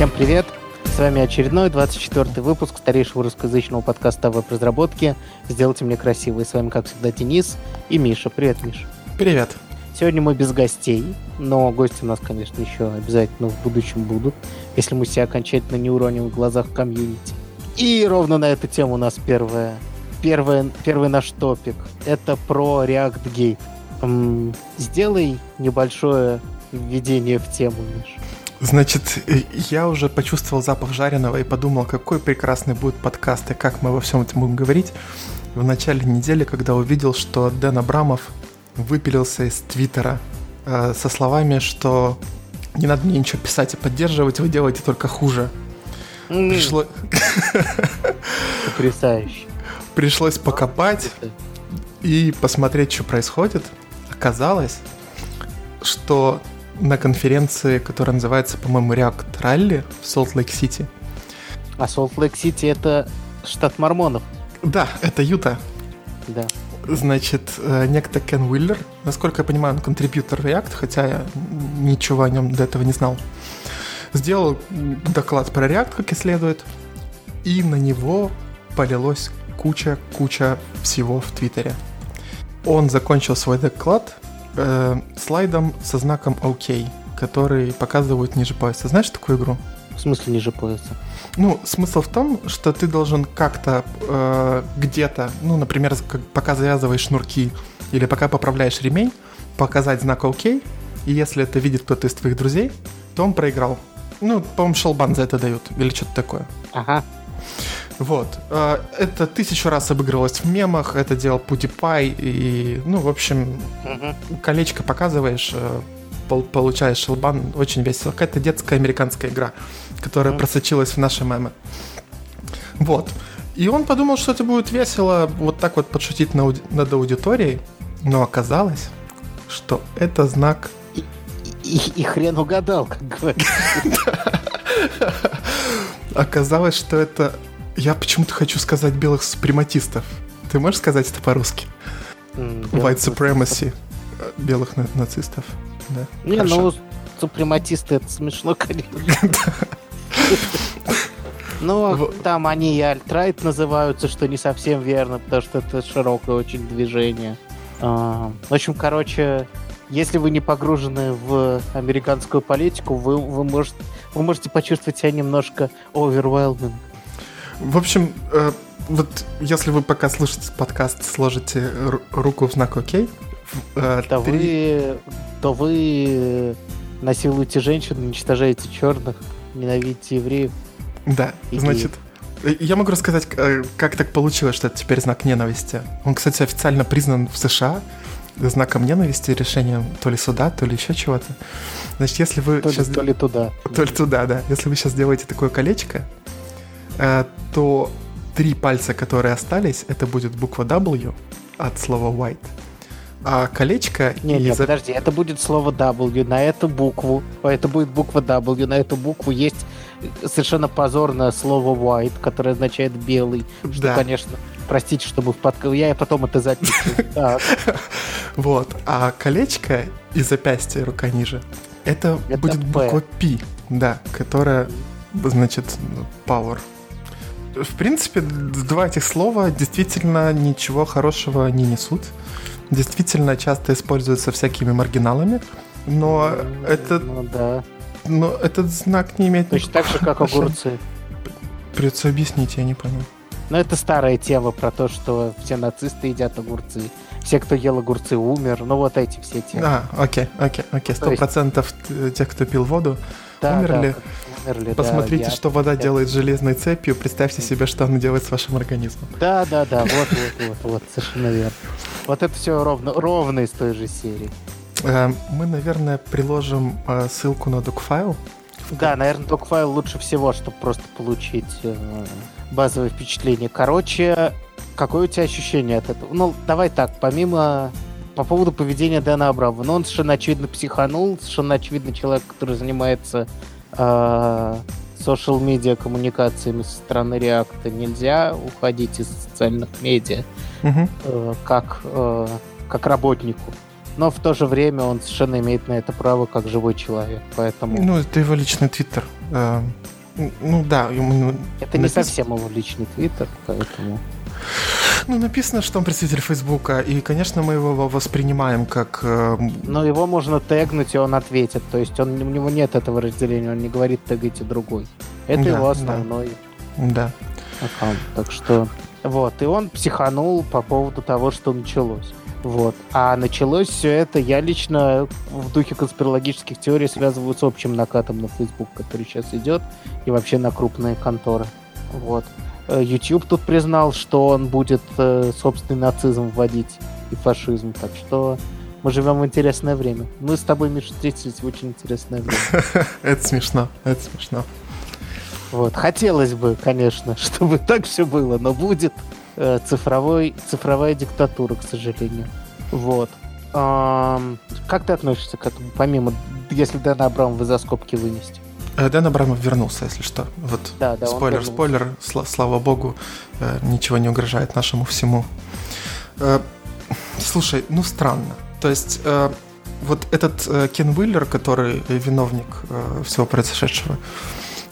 Всем привет! С вами очередной 24 выпуск старейшего русскоязычного подкаста о веб-разработке «Сделайте мне красиво». И с вами, как всегда, Денис и Миша. Привет, Миша. Привет. Сегодня мы без гостей, но гости у нас, конечно, еще обязательно в будущем будут, если мы себя окончательно не уроним в глазах комьюнити. И ровно на эту тему у нас первое, первое, первый наш топик. Это про React Gate. Сделай небольшое введение в тему, Миша. Значит, я уже почувствовал запах жареного и подумал, какой прекрасный будет подкаст и как мы во всем этом будем говорить. В начале недели, когда увидел, что Дэн Абрамов выпилился из Твиттера э, со словами, что не надо мне ничего писать и поддерживать, вы делаете только хуже. М, Пришло- Потрясающе. Пришлось покопать и посмотреть, что происходит. Оказалось, что на конференции, которая называется, по-моему, React Rally в Солт-Лейк-Сити, А Солт-Лейк-Сити это штат мормонов. да, это Юта, Да. Значит, э, некто Кен Уиллер, насколько я понимаю, он контрибьютор React, хотя я ничего о нем до этого не знал, сделал доклад про React, как и следует, и на него полилось куча-куча всего в Твиттере. Он закончил свой доклад э, слайдом со знаком OK, который показывают ниже пояса. Знаешь такую игру? В смысле ниже пояса? Ну, смысл в том, что ты должен как-то э, где-то, ну, например, как- пока завязываешь шнурки или пока поправляешь ремень, показать знак ОК, и если это видит кто-то из твоих друзей, то он проиграл. Ну, по-моему, шелбан за это дают, или что-то такое. Ага. Вот. Э, Это тысячу раз обыгрывалось в мемах, это делал PewDiePie, и, ну, в общем, Мгм. колечко показываешь, э, пол- получаешь шелбан, очень весело. Какая-то детская американская игра, которая Мгм. просочилась в наши мемы. Вот. И он подумал, что это будет весело вот так вот подшутить на над аудиторией, но оказалось, что это знак... И, и- и хрен угадал, как говорится. Оказалось, что это... Я почему-то хочу сказать белых супрематистов. Ты можешь сказать это по-русски? М, White supremacy. э, Белых на- нацистов. Да. Не, Хорошо. ну, супрематисты, это смешно, конечно. Ну, Вот. там они и альтрайт называются, что не совсем верно, потому что это широкое очень движение. А, В общем, короче, если вы не погружены в американскую политику, вы, вы, можете, вы можете почувствовать себя немножко overwhelming. В общем, э, вот если вы пока слушаете подкаст, сложите ру- руку в знак ОК. в- э, То три- вы, то вы насилуете женщин, уничтожаете черных, ненавидите евреев. Да, и значит, я могу рассказать, э, как так получилось, что это теперь знак ненависти. Он, кстати, официально признан в США знаком ненависти, решением то ли суда, то ли еще чего-то. Значит, если вы То ли, сейчас... то ли туда. То ли туда, да. Если вы сейчас делаете такое колечко, то три пальца, которые остались, это будет буква W от слова white. А колечко Не, не, из- подожди, это будет слово W на эту букву. Это будет буква W, на эту букву есть совершенно позорное слово white, которое означает белый. Что, Да. конечно, простите, чтобы в подка... Я и потом это запишу. Вот. А колечко и запястье, рука ниже, это, будет буква P, да, которая, значит, ну, power. В принципе, два этих слова действительно ничего хорошего не несут. Действительно часто используются всякими маргиналами, но это, Ну да. но этот знак не имеет Точно так же, как огурцы. Придется объяснить, я не понял. Но это старая тема про то, что все нацисты едят огурцы. Все, кто ел огурцы, умер. Ну вот эти все темы. А, окей, окей, окей. Сто процентов тех, кто пил воду, Да, умерли. да, умерли, да, Посмотрите, я- что вода я- делает с железной цепью. Представьте себе, что она делает с вашим организмом. Да, да, да, вот, вот, вот, вот, совершенно верно. Вот это все ровно, ровно из той же серии. Э, Мы, наверное, приложим э, ссылку на докфайл. Да, наверное, докфайл лучше всего, чтобы просто получить э, базовое впечатление. Короче, какое у тебя ощущение от этого? Ну, давай так, помимо... По поводу поведения Дэна Абрамова. Ну, он совершенно очевидно психанул, совершенно очевидно человек, который занимается social медиа коммуникациями со стороны Реакта. Нельзя уходить из социальных медиа Мгм. э, как, э, как работнику. Но в то же время он совершенно имеет на это право как живой человек, поэтому... Ну, это его личный твиттер. Э, ну да, ему... Это напис... не совсем его личный твиттер, поэтому... Ну, написано, что он представитель Фейсбука, и, конечно, мы его воспринимаем как... Э... Но его можно тегнуть, и он ответит. То есть он, у него нет этого разделения, он не говорит тегайте другой. Это да, его основной да. аккаунт. Так что... Вот, и он психанул по поводу того, что началось. Вот. А началось все это, я лично в духе конспирологических теорий связываю с общим накатом на Facebook, который сейчас идет, и вообще на крупные конторы. Вот. Э, YouTube тут признал, что он будет э, собственный нацизм вводить и фашизм, так что мы живем в интересное время. Мы с тобой, Миша, встретились в очень интересное время. Это смешно, это смешно. Вот. Хотелось бы, конечно, чтобы так все было, но будет э, цифровой, цифровая диктатура, к сожалению. Вот. Эм, как ты относишься к этому, помимо, если Дэна Абрамова за скобки вынести? Э, Дэн Абрамов вернулся, если что. Вот да, да, спойлер, спойлер, сл- слава богу, э, ничего не угрожает нашему всему. Э, слушай, ну странно. То есть э, вот этот э, Кен Уиллер, который виновник э, всего произошедшего,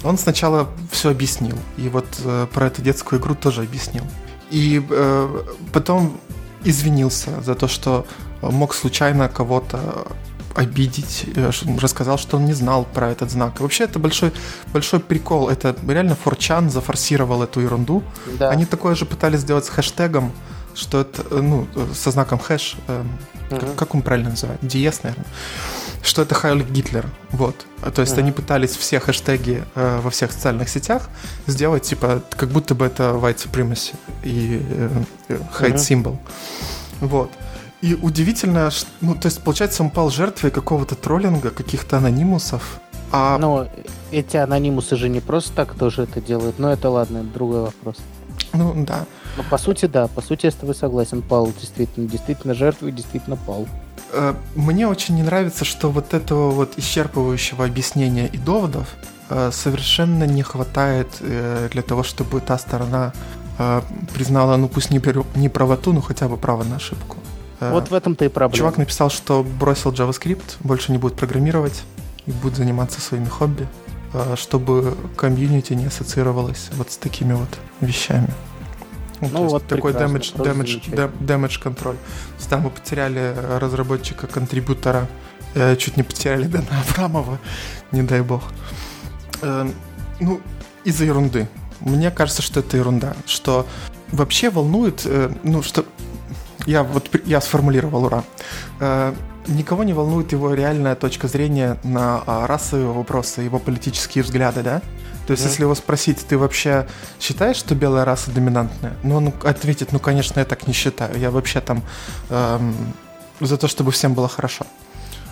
он сначала все объяснил. И вот э, про эту детскую игру тоже объяснил. И э, потом извинился за то, что мог случайно кого-то обидеть, э, рассказал, что он не знал про этот знак. И вообще это большой, большой прикол. Это реально Форчан зафорсировал эту ерунду. Да. Они такое же пытались сделать с хэштегом, что это, э, ну, со знаком хэш, э, угу. как, как он правильно называет? Диез, наверное что это Хайль Гитлер. Вот. То есть mm-hmm. они пытались все хэштеги э, во всех социальных сетях сделать, типа, как будто бы это white supremacy и э, э hate mm-hmm. symbol. Вот. И удивительно, что, ну, то есть, получается, он пал жертвой какого-то троллинга, каких-то анонимусов. А... Но эти анонимусы же не просто так тоже это делают. Но это ладно, это другой вопрос. Ну, да. Но по сути, да, по сути, я с тобой согласен. Пал действительно, действительно жертвой, действительно пал. Э, мне очень не нравится, что вот этого вот исчерпывающего объяснения и доводов э, совершенно не хватает э, для того, чтобы та сторона признала, ну пусть не, не правоту, но хотя бы право на ошибку. Вот в этом-то и проблема. Чувак написал, что бросил JavaScript, больше не будет программировать и будет заниматься своими хобби, чтобы комьюнити не ассоциировалось вот с такими вот вещами. Ну, ну вот такой damage, damage, damage control. Там мы потеряли разработчика, контрибьютора, э, чуть не потеряли Дэна Абрамова, не дай бог. Э, ну, из-за ерунды. Мне кажется, что это ерунда. Что вообще волнует, э, ну, что... Я вот я сформулировал, ура. Э, никого не волнует его реальная точка зрения на а, расовые вопросы, его политические взгляды, да? То есть, mm если его спросить, ты вообще считаешь, что белая раса доминантная? Ну, он ответит, ну, конечно, я так не считаю. Я вообще там эм, за то, чтобы всем было хорошо.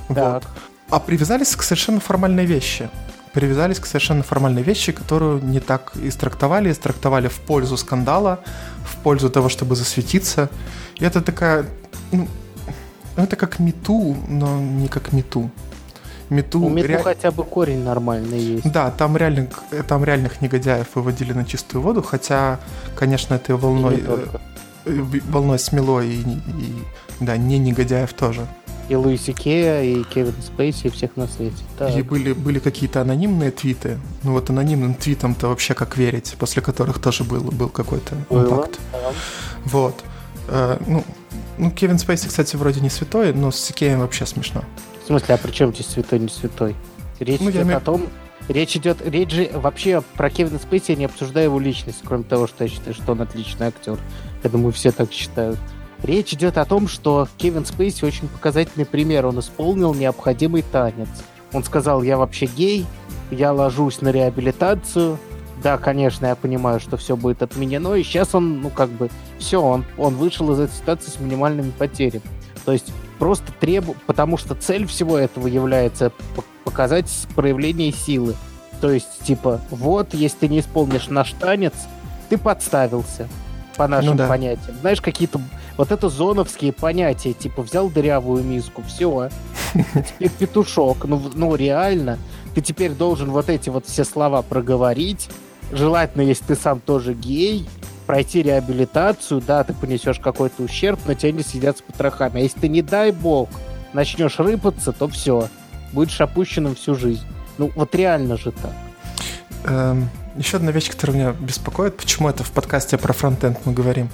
Так. Вот. А привязались к совершенно формальной вещи. Привязались к совершенно формальной вещи, которую не так истрактовали, истрактовали в пользу скандала, в пользу того, чтобы засветиться. Это такая... Ну, это как мету, но не как мету. Мету... У Мету ре... хотя бы корень нормальный есть. Да, там, реально, там реальных негодяев выводили на чистую воду, хотя, конечно, этой волной, э, волной смело и, и, да, не негодяев тоже. И Луиси Кея, и Кевин Спейси, и всех на свете. Так. И были, были какие-то анонимные твиты. Ну вот анонимным твитам-то вообще как верить, после которых тоже был, был какой-то импакт. Да. Вот. Э, ну, ну, Кевин Спейси, кстати, вроде не святой, но с Кеем вообще смешно. В смысле, а при чем здесь святой, не святой? Речь ну, идет имею... о том, Речь идет, речь же вообще про Кевина Спейси, я не обсуждаю его личность, кроме того, что я считаю, что он отличный актер. Я думаю, все так считают. Речь идет о том, что Кевин Спейси очень показательный пример. Он исполнил необходимый танец. Он сказал, я вообще гей, я ложусь на реабилитацию. Да, конечно, я понимаю, что все будет отменено. И сейчас он, ну как бы, все, он, он вышел из этой ситуации с минимальными потерями. То есть просто требу... Потому что цель всего этого является показать проявление силы. То есть, типа, вот, если ты не исполнишь наш танец, ты подставился по нашим ну, да. понятиям. Знаешь, какие-то вот это зоновские понятия, типа взял дырявую миску, все, теперь петушок. Ну, ну реально, ты теперь должен вот эти вот все слова проговорить. Желательно, если ты сам тоже гей, пройти реабилитацию, да, ты понесешь какой-то ущерб, но тебя не сидят с потрохами. А если ты, не дай бог, начнешь рыпаться, то все, будешь опущенным всю жизнь. Ну, вот реально же так. Эм, еще одна вещь, которая меня беспокоит, почему это в подкасте про фронтенд мы говорим.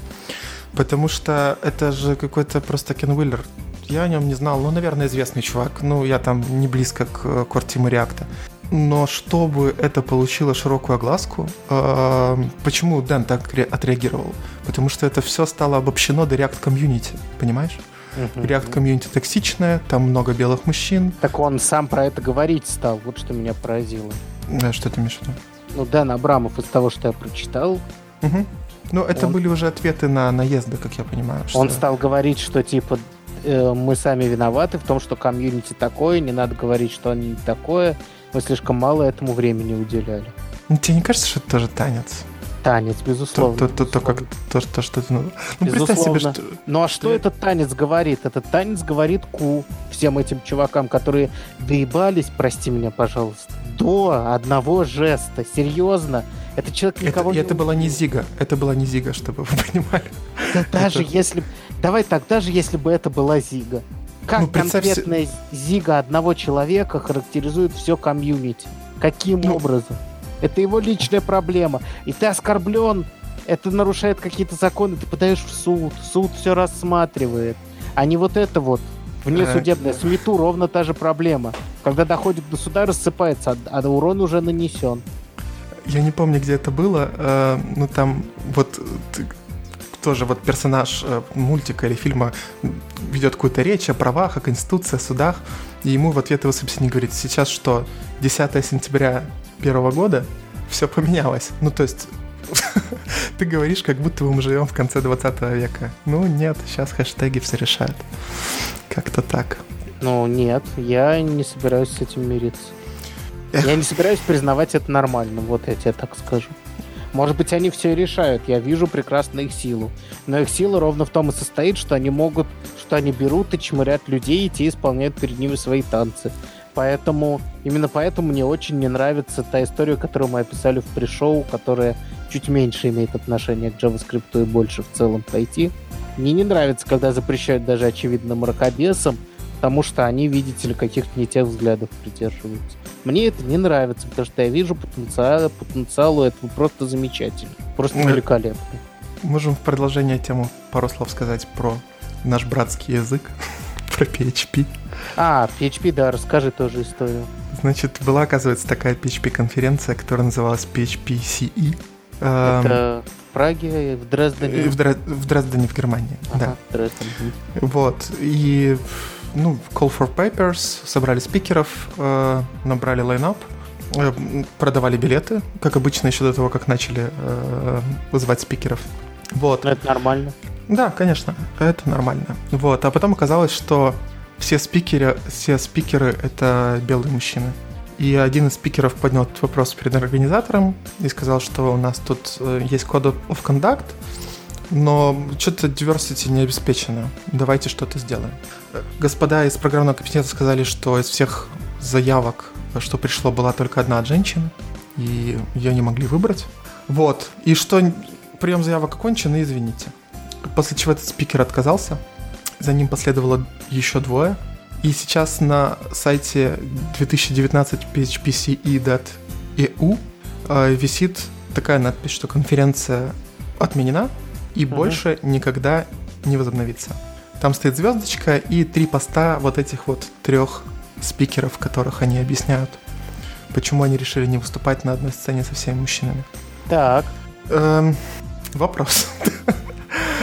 Потому что это же какой-то просто Кен Уиллер. Я о нем не знал, ну, наверное, известный чувак. Ну, я там не близко к кортиму реакта. Но чтобы это получило широкую огласку, э, почему Дэн так отреагировал? Потому что это все стало обобщено до React Community, понимаешь? Uh-huh. React Community токсичная, там много белых мужчин. Так он сам про это говорить стал, вот что меня поразило. Да, что ты имеешь в виду? Ну, Дэн Абрамов из того, что я прочитал. Угу. Ну, это он... были уже ответы на наезды, как я понимаю. Что... Он стал говорить, что типа э, мы сами виноваты в том, что комьюнити такое, не надо говорить, что они не такое. Мы слишком мало этому времени уделяли. Ну, тебе не кажется, что это тоже танец? Танец, безусловно. То, то, то, то, как, то, то что ты... Ну, представь себе, что... Ну а что ты... этот танец говорит? Этот танец говорит Ку всем этим чувакам, которые доебались, прости меня, пожалуйста, до одного жеста. Серьезно? Это человек никого это, не... Это была не Зига. Это была не Зига, чтобы вы понимали. Да даже это... если... Давай так, даже если бы это была Зига. Как ну, конкретная Зига одного человека характеризует все комьюнити? Каким ну, образом? Это его личная проблема. И ты оскорблен, это нарушает какие-то законы, ты подаешь в суд, суд все рассматривает. А не вот это вот внесудебное. С МИТУ ровно та же проблема. Когда доходит до суда, рассыпается, а, а урон уже нанесен. Я не помню, где это было, э, но там вот тоже вот персонаж э, мультика или фильма ведет какую-то речь о правах, о конституции, о судах, и ему в ответ его собеседник говорит, сейчас что, 10 сентября первого года, все поменялось. Ну, то есть ты говоришь, как будто мы живем в конце 20 века. Ну, нет, сейчас хэштеги все решают. Как-то так. Ну, нет, я не собираюсь с этим мириться. Я не собираюсь признавать это нормально, вот я тебе так скажу. Может быть, они все решают, я вижу прекрасно их силу. Но их сила ровно в том и состоит, что они могут, что они берут и чмырят людей, и те исполняют перед ними свои танцы. Поэтому, именно поэтому мне очень не нравится та история, которую мы описали в пришоу, которая чуть меньше имеет отношение к JavaScript и больше в целом к. Мне не нравится, когда запрещают даже очевидно мракобесам, потому что они, видите ли, каких-то не тех взглядов придерживаются. Мне это не нравится, потому что я вижу потенциал, потенциал у этого просто замечательно, просто Мы... великолепно. Можем в продолжение тему пару слов сказать про наш братский язык, про PHP. А, PHP, да, расскажи тоже историю. Значит, была, оказывается, такая PHP-конференция, которая называлась PHP CE. Это в Праге, в Дрездене? В, Дре- в Дрездене, в Германии, ага, да. Дрезден. Вот, и ну, Call for Papers, собрали спикеров, э, набрали лайнап, э, продавали билеты, как обычно, еще до того, как начали э, вызывать спикеров. Вот. Но это нормально. Да, конечно, это нормально. Вот, а потом оказалось, что все спикеры, все спикеры это белые мужчины. И один из спикеров поднял этот вопрос перед организатором и сказал, что у нас тут э, есть код of conduct, но что-то diversity не обеспечено. Давайте что-то сделаем. Господа из программного кабинета сказали, что из всех заявок, что пришло, была только одна от женщин, и ее не могли выбрать. Вот. И что прием заявок окончен, и извините. После чего этот спикер отказался. За ним последовало еще двое. И сейчас на сайте 2019 phpce.eu э, висит такая надпись, что конференция отменена и uh больше никогда не возобновится. Там стоит звездочка и три поста вот этих вот трех спикеров, которых они объясняют, почему они решили не выступать на одной сцене со всеми мужчинами. Так. Эм, вопрос.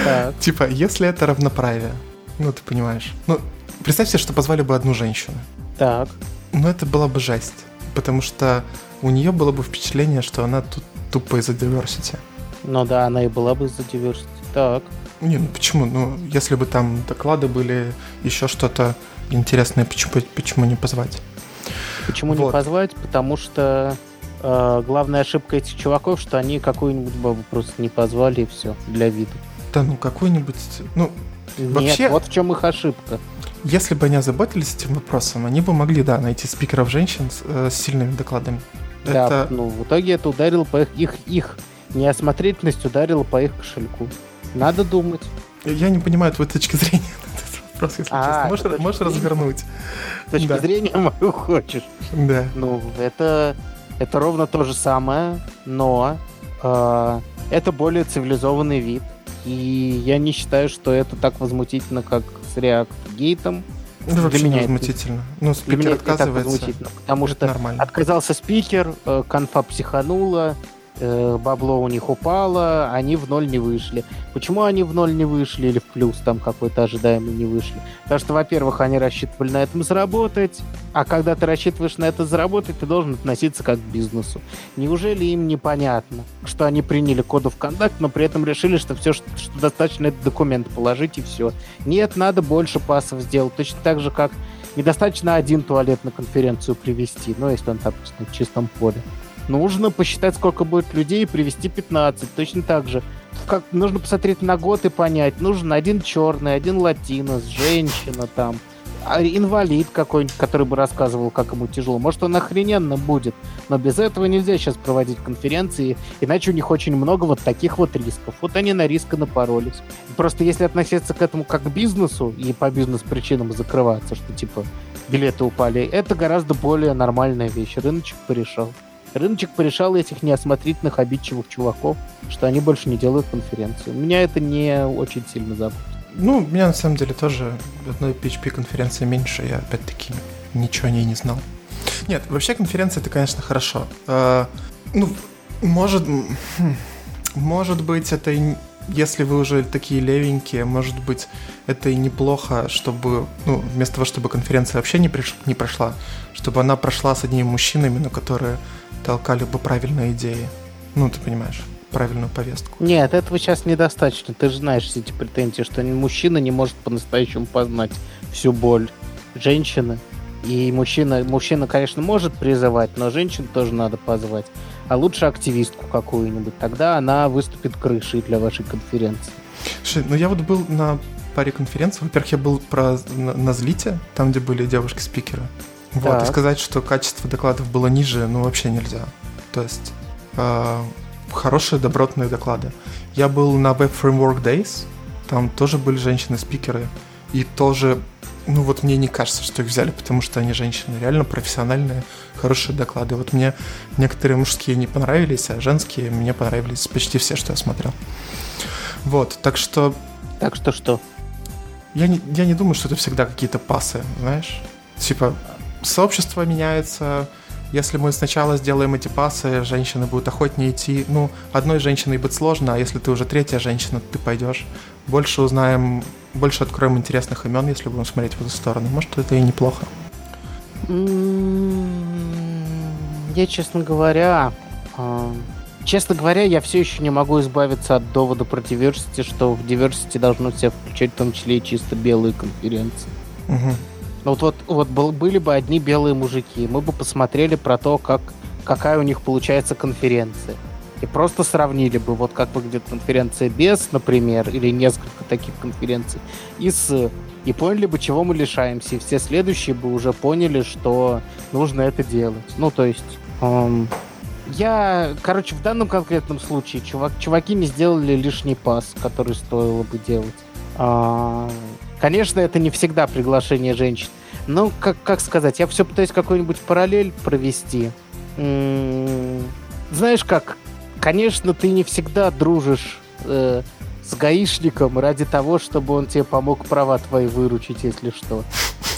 Так. Типа, если это равноправие, ну ты понимаешь, ну Представь себе, что позвали бы одну женщину. Так. Ну, это была бы жесть. Потому что у нее было бы впечатление, что она тут тупо из-за diversity. Ну да, она и была бы из-за diversity. Так. Не, ну почему? Ну, если бы там доклады были, еще что-то интересное, почему, почему не позвать? Почему вот. не позвать? Потому что э, главная ошибка этих чуваков, что они какую-нибудь бабу просто не позвали и все, для вида. Да ну какую-нибудь... Ну, Нет, вообще... вот в чем их ошибка. Если бы они озаботились этим вопросом, они бы могли, да, найти спикеров женщин с, э, с сильными докладами. Да, это... ну, в итоге это ударило по их, их, их неосмотрительность ударила по их кошельку. Надо думать. Я не понимаю твоей точки зрения. Просто если а, честно. Можешь, можешь развернуть. С точки да. зрения мою хочешь. Да. Ну, это, это ровно то же самое, но э, это более цивилизованный вид. И я не считаю, что это так возмутительно, как с React гейтом. Ну, вообще меня не возмутительно. Это, ну, спикер для меня отказывается. Это так возмутительно, потому что нормально. отказался спикер, э, конфа психанула, бабло у них упало, они в ноль не вышли. Почему они в ноль не вышли или в плюс там какой-то ожидаемый не вышли? Потому что, во-первых, они рассчитывали на этом заработать, а когда ты рассчитываешь на это заработать, ты должен относиться как к бизнесу. Неужели им непонятно, что они приняли коду в контакт, но при этом решили, что все, что, что достаточно этот документ положить и все? Нет, надо больше пасов сделать. Точно так же, как недостаточно один туалет на конференцию привести, ну, если он, допустим, в чистом поле. Нужно посчитать, сколько будет людей и привести 15. Точно так же. Как, нужно посмотреть на год и понять. Нужен один черный, один латинос, женщина там, а инвалид какой-нибудь, который бы рассказывал, как ему тяжело. Может, он охрененно будет. Но без этого нельзя сейчас проводить конференции, иначе у них очень много вот таких вот рисков. Вот они на риск и напоролись. Просто если относиться к этому как к бизнесу и по бизнес-причинам закрываться, что типа билеты упали, это гораздо более нормальная вещь. Рыночек порешал. Рыночек порешал этих неосмотрительных, обидчивых чуваков, что они больше не делают конференцию. Меня это не очень сильно заботит. Ну, меня на самом деле тоже одной PHP конференции меньше, я опять-таки ничего о ней не знал. Нет, вообще конференция это, конечно, хорошо. Э, ну, может, хм, может быть, это и, если вы уже такие левенькие, может быть, это и неплохо, чтобы, ну, вместо того, чтобы конференция вообще не, приш, не прошла, чтобы она прошла с одними мужчинами, но которые толкали бы правильные идеи. Ну, ты понимаешь, правильную повестку. Нет, этого сейчас недостаточно. Ты же знаешь все эти претензии, что мужчина не может по-настоящему познать всю боль женщины. И мужчина, мужчина, конечно, может призывать, но женщин тоже надо позвать. А лучше активистку какую-нибудь. Тогда она выступит крышей для вашей конференции. Слушай, ну я вот был на паре конференций. Во-первых, я был про, на, на Злите, там, где были девушки-спикеры. Вот, и сказать, что качество докладов было ниже, ну, вообще нельзя. То есть, э, хорошие, добротные доклады. Я был на Web Framework Days, там тоже были женщины-спикеры, и тоже, ну, вот мне не кажется, что их взяли, потому что они женщины, реально профессиональные, хорошие доклады. Вот мне некоторые мужские не понравились, а женские мне понравились почти все, что я смотрел. Вот, так что... Так что что? Я не, я не думаю, что это всегда какие-то пасы, знаешь? Типа, сообщество меняется. Если мы сначала сделаем эти пасы, женщины будут охотнее идти. Ну, одной женщиной быть сложно, а если ты уже третья женщина, ты пойдешь. Больше узнаем, больше откроем интересных имен, если будем смотреть в эту сторону. Может, это и неплохо. Я, честно говоря, а, честно говоря, я все еще не могу избавиться от довода про diversity, что в diversity должно себя включать в том числе и чисто белые конференции. Угу. Вот, вот, вот был, были бы одни белые мужики, мы бы посмотрели про то, как, какая у них получается конференция. И просто сравнили бы, вот как выглядит конференция без, например, или несколько таких конференций, и с... И поняли бы, чего мы лишаемся. И все следующие бы уже поняли, что нужно это делать. Ну, то есть... Эм, я, короче, в данном конкретном случае чувак, чуваки не сделали лишний пас, который стоило бы делать. А, Конечно, это не всегда приглашение женщин. Но, как, как сказать, я все пытаюсь какую-нибудь параллель провести. Знаешь как, конечно, ты не всегда дружишь э, с гаишником ради того, чтобы он тебе помог права твои выручить, если что.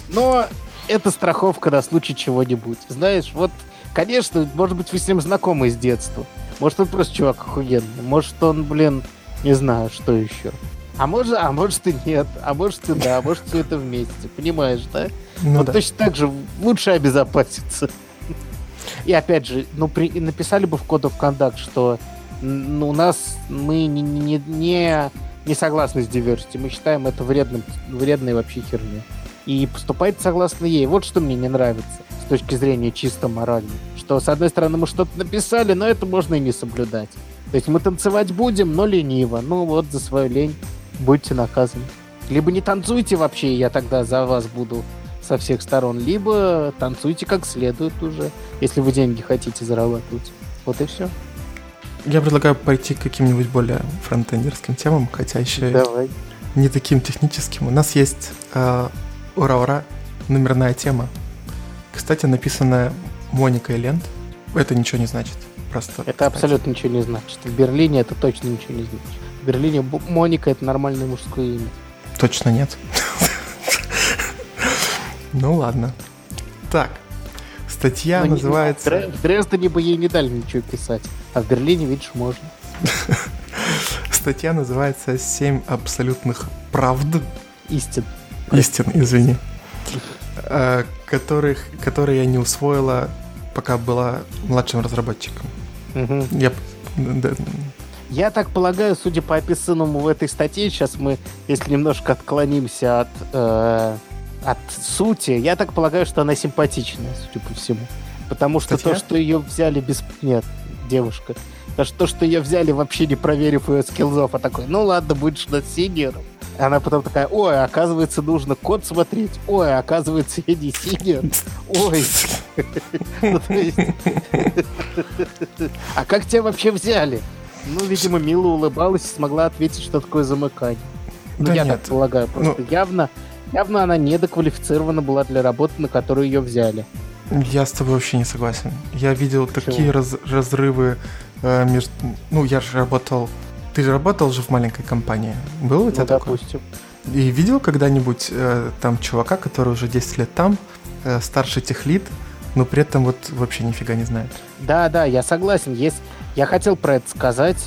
Но это страховка на случай чего-нибудь. Знаешь, вот, конечно, может быть, вы с ним знакомы с детства. Может, он просто чувак охуенный. Может, он, блин, не знаю, что еще. А может, а может и нет, а может и да, а может все это вместе, понимаешь, да? Ну, вот да. точно так же лучше обезопаситься. И опять же, ну при, написали бы в Code of Conduct, что ну, у нас мы не, не, не, не согласны с diversity, мы считаем это вредным, вредной вообще херней. И поступайте согласно ей. Вот что мне не нравится с точки зрения чисто моральной. Что, с одной стороны, мы что-то написали, но это можно и не соблюдать. То есть мы танцевать будем, но лениво. Ну вот за свою лень будете наказаны. Либо не танцуйте вообще, я тогда за вас буду со всех сторон, либо танцуйте как следует уже, если вы деньги хотите зарабатывать. Вот и все. Я предлагаю пойти к каким-нибудь более фронтендерским темам, хотя еще... Давай. не таким техническим. У нас есть э, ура-ура, номерная тема. Кстати, написанная Моникой Лент. Это ничего не значит. Просто. Это кстати. абсолютно ничего не значит. В Берлине это точно ничего не значит. В Берлине Моника это нормальное мужское имя. Точно нет. Ну ладно. Так. Статья Но называется... В Дрездене бы ей не дали ничего писать. А в Берлине, видишь, можно. Статья называется «Семь абсолютных правд». Истин. Истин, извини. Э, которых, которые я не усвоила, пока была младшим разработчиком. Угу. Я, да. Я так полагаю, судя по описанному в этой статье, сейчас мы, если немножко отклонимся от, э, от сути, я так полагаю, что она симпатичная, судя по всему. Потому что Статья? то, что ее взяли без... Нет, девушка. Потому что то, что ее взяли, вообще не проверив ее skills ов, а такой, ну ладно, будешь над senior ом. Она потом такая, ой, оказывается, нужно код смотреть. Ой, оказывается, я не senior. Ой. Ну, а как тебя вообще взяли? Ну, видимо, Мила улыбалась и смогла ответить, что такое замыкание. Ну, я так полагаю. Просто ну. явно, явно она недоквалифицирована была для работы, на которую ее взяли. Я с тобой вообще не согласен. Я видел такие раз, разрывы э, между... Ну, я же работал ты же работал же в маленькой компании. Было у тебя ну, такое? допустим. И видел когда-нибудь э, там чувака, который уже 10 лет там, э, старший техлит, но при этом вот вообще нифига не знает? Да, да, я согласен. Есть... Я хотел про это сказать,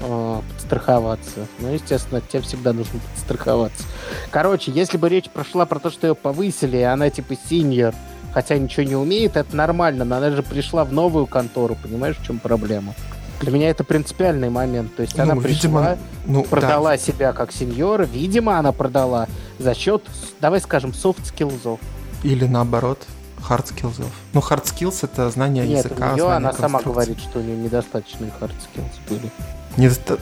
э, подстраховаться. Но, естественно, тебе всегда нужно подстраховаться. Короче, если бы речь прошла про то, что ее повысили, и она типа синьор, хотя ничего не умеет, это нормально, но она же пришла в новую контору, понимаешь, в чем проблема? Для меня это принципиальный момент. То есть ну, она пришла, видимо, ну, продала да. себя как сеньора. Видимо, она продала за счет, давай скажем, софт скиллзов. Или наоборот, hard skills. Ну, hard skills это знание Нет, языка, у нее она сама говорит, что у нее недостаточные hard skills были. Недоста...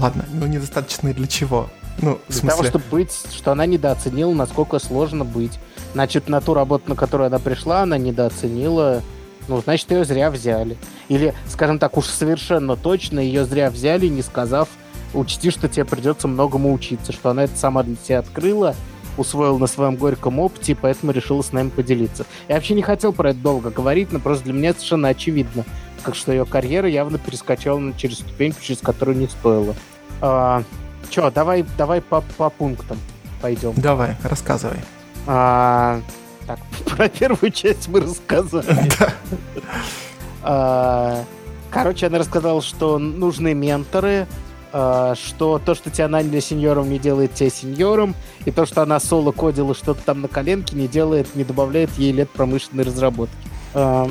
Ладно, ну недостаточные для чего? Ну, для смысле... того, чтобы быть, что она недооценила, насколько сложно быть. Значит, на ту работу, на которую она пришла, она недооценила ну, значит, ее зря взяли. Или, скажем так, уж совершенно точно ее зря взяли, не сказав, учти, что тебе придется многому учиться, что она это сама для себя открыла, усвоила на своем горьком опыте, поэтому решила с нами поделиться. Я вообще не хотел про это долго говорить, но просто для меня совершенно очевидно, как что ее карьера явно перескочила через ступеньку, через которую не стоило. А, Че, давай, давай по, по пунктам пойдем. Давай, рассказывай. А, так, про первую часть мы рассказали. А, короче, она рассказала, что нужны менторы, что то, что тебя наняли сеньором, не делает тебя сеньором, и то, что она соло кодила что-то там на коленке, не делает, не добавляет ей лет промышленной разработки. А,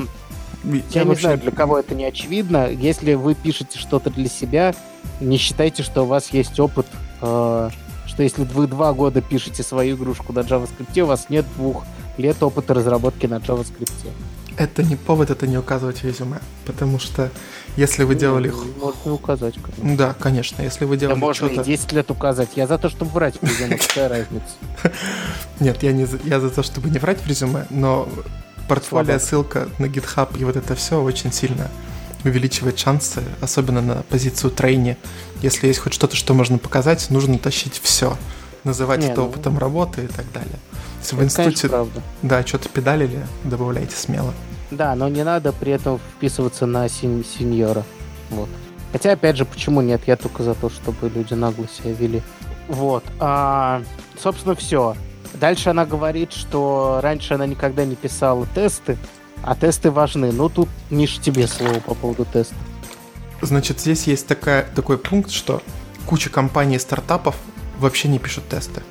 я, я не знаю, для кого это не очевидно. Если вы пишете что-то для себя, не считайте, что у вас есть опыт, что если вы два года пишете свою игрушку на JavaScript, у вас нет двух лет опыта разработки на JavaScript. Это не повод это не указывать в резюме, потому что если вы ну, делали... Можно указать, конечно. Да, конечно, если вы делали Да можно и 10 лет указать. Я за то, чтобы врать в резюме, какая разница? Нет, я, не за, я за то, чтобы не врать в резюме, но портфолио, ссылка на GitHub и вот это все очень сильно увеличивает шансы, особенно на позицию трейни. Если есть хоть что-то, что можно показать, нужно тащить все. Называть не, это ну... опытом работы и так далее. В институте конечно, да, что-то педалили, добавляйте смело. Да, но не надо при этом вписываться на сень- сеньора. Вот. Хотя, опять же, почему нет? Я только за то, чтобы люди нагло себя вели. Вот. А, собственно, все. Дальше она говорит, что раньше она никогда не писала тесты, а тесты важны. Ну, тут, Миш, тебе слово по поводу теста. Значит, здесь есть такая, такой пункт, что куча компаний и стартапов вообще не пишут тесты.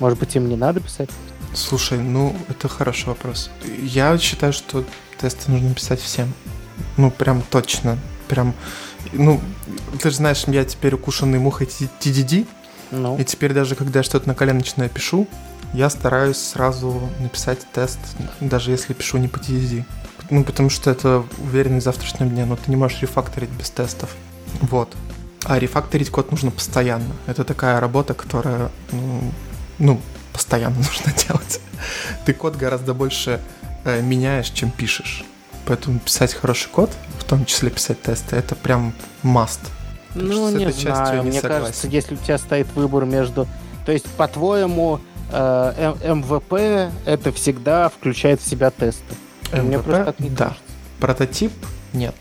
Может быть, им не надо писать? Слушай, ну, это хороший вопрос. Я считаю, что тесты нужно писать всем. Ну, прям точно. Прям, ну, ты же знаешь, я теперь укушенный мухой TDD. Ну. И теперь даже, когда я что-то на коленочное пишу, я стараюсь сразу написать тест, даже если пишу не по TDD. Ну, потому что это уверенность в завтрашнем дне, но ты не можешь рефакторить без тестов. Вот. А рефакторить код нужно постоянно. Это такая работа, которая, ну, ну постоянно нужно делать. Ты код гораздо больше э, меняешь, чем пишешь. Поэтому писать хороший код, в том числе писать тесты, это прям must. Ну, не знаю, не мне согласен. кажется, если у тебя стоит выбор между То есть, по-твоему, э, MVP это всегда включает в себя тесты? MVP, так не да. Кажется. Прототип нет.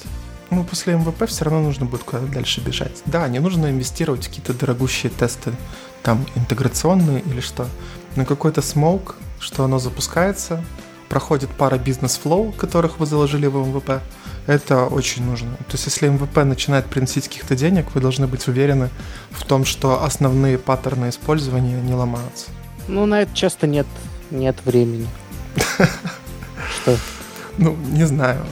Ну, после MVP все равно нужно будет куда-то дальше бежать. Да, не нужно инвестировать в какие-то дорогущие тесты, там, интеграционные или что. Но какой-то smoke, что оно запускается, проходит пара бизнес- flow, которых вы заложили в MVP, это очень нужно. То есть, если MVP начинает приносить каких-то денег, вы должны быть уверены в том, что основные паттерны использования не ломаются. Ну, на это часто нет, нет времени. Что? Ну, не знаю.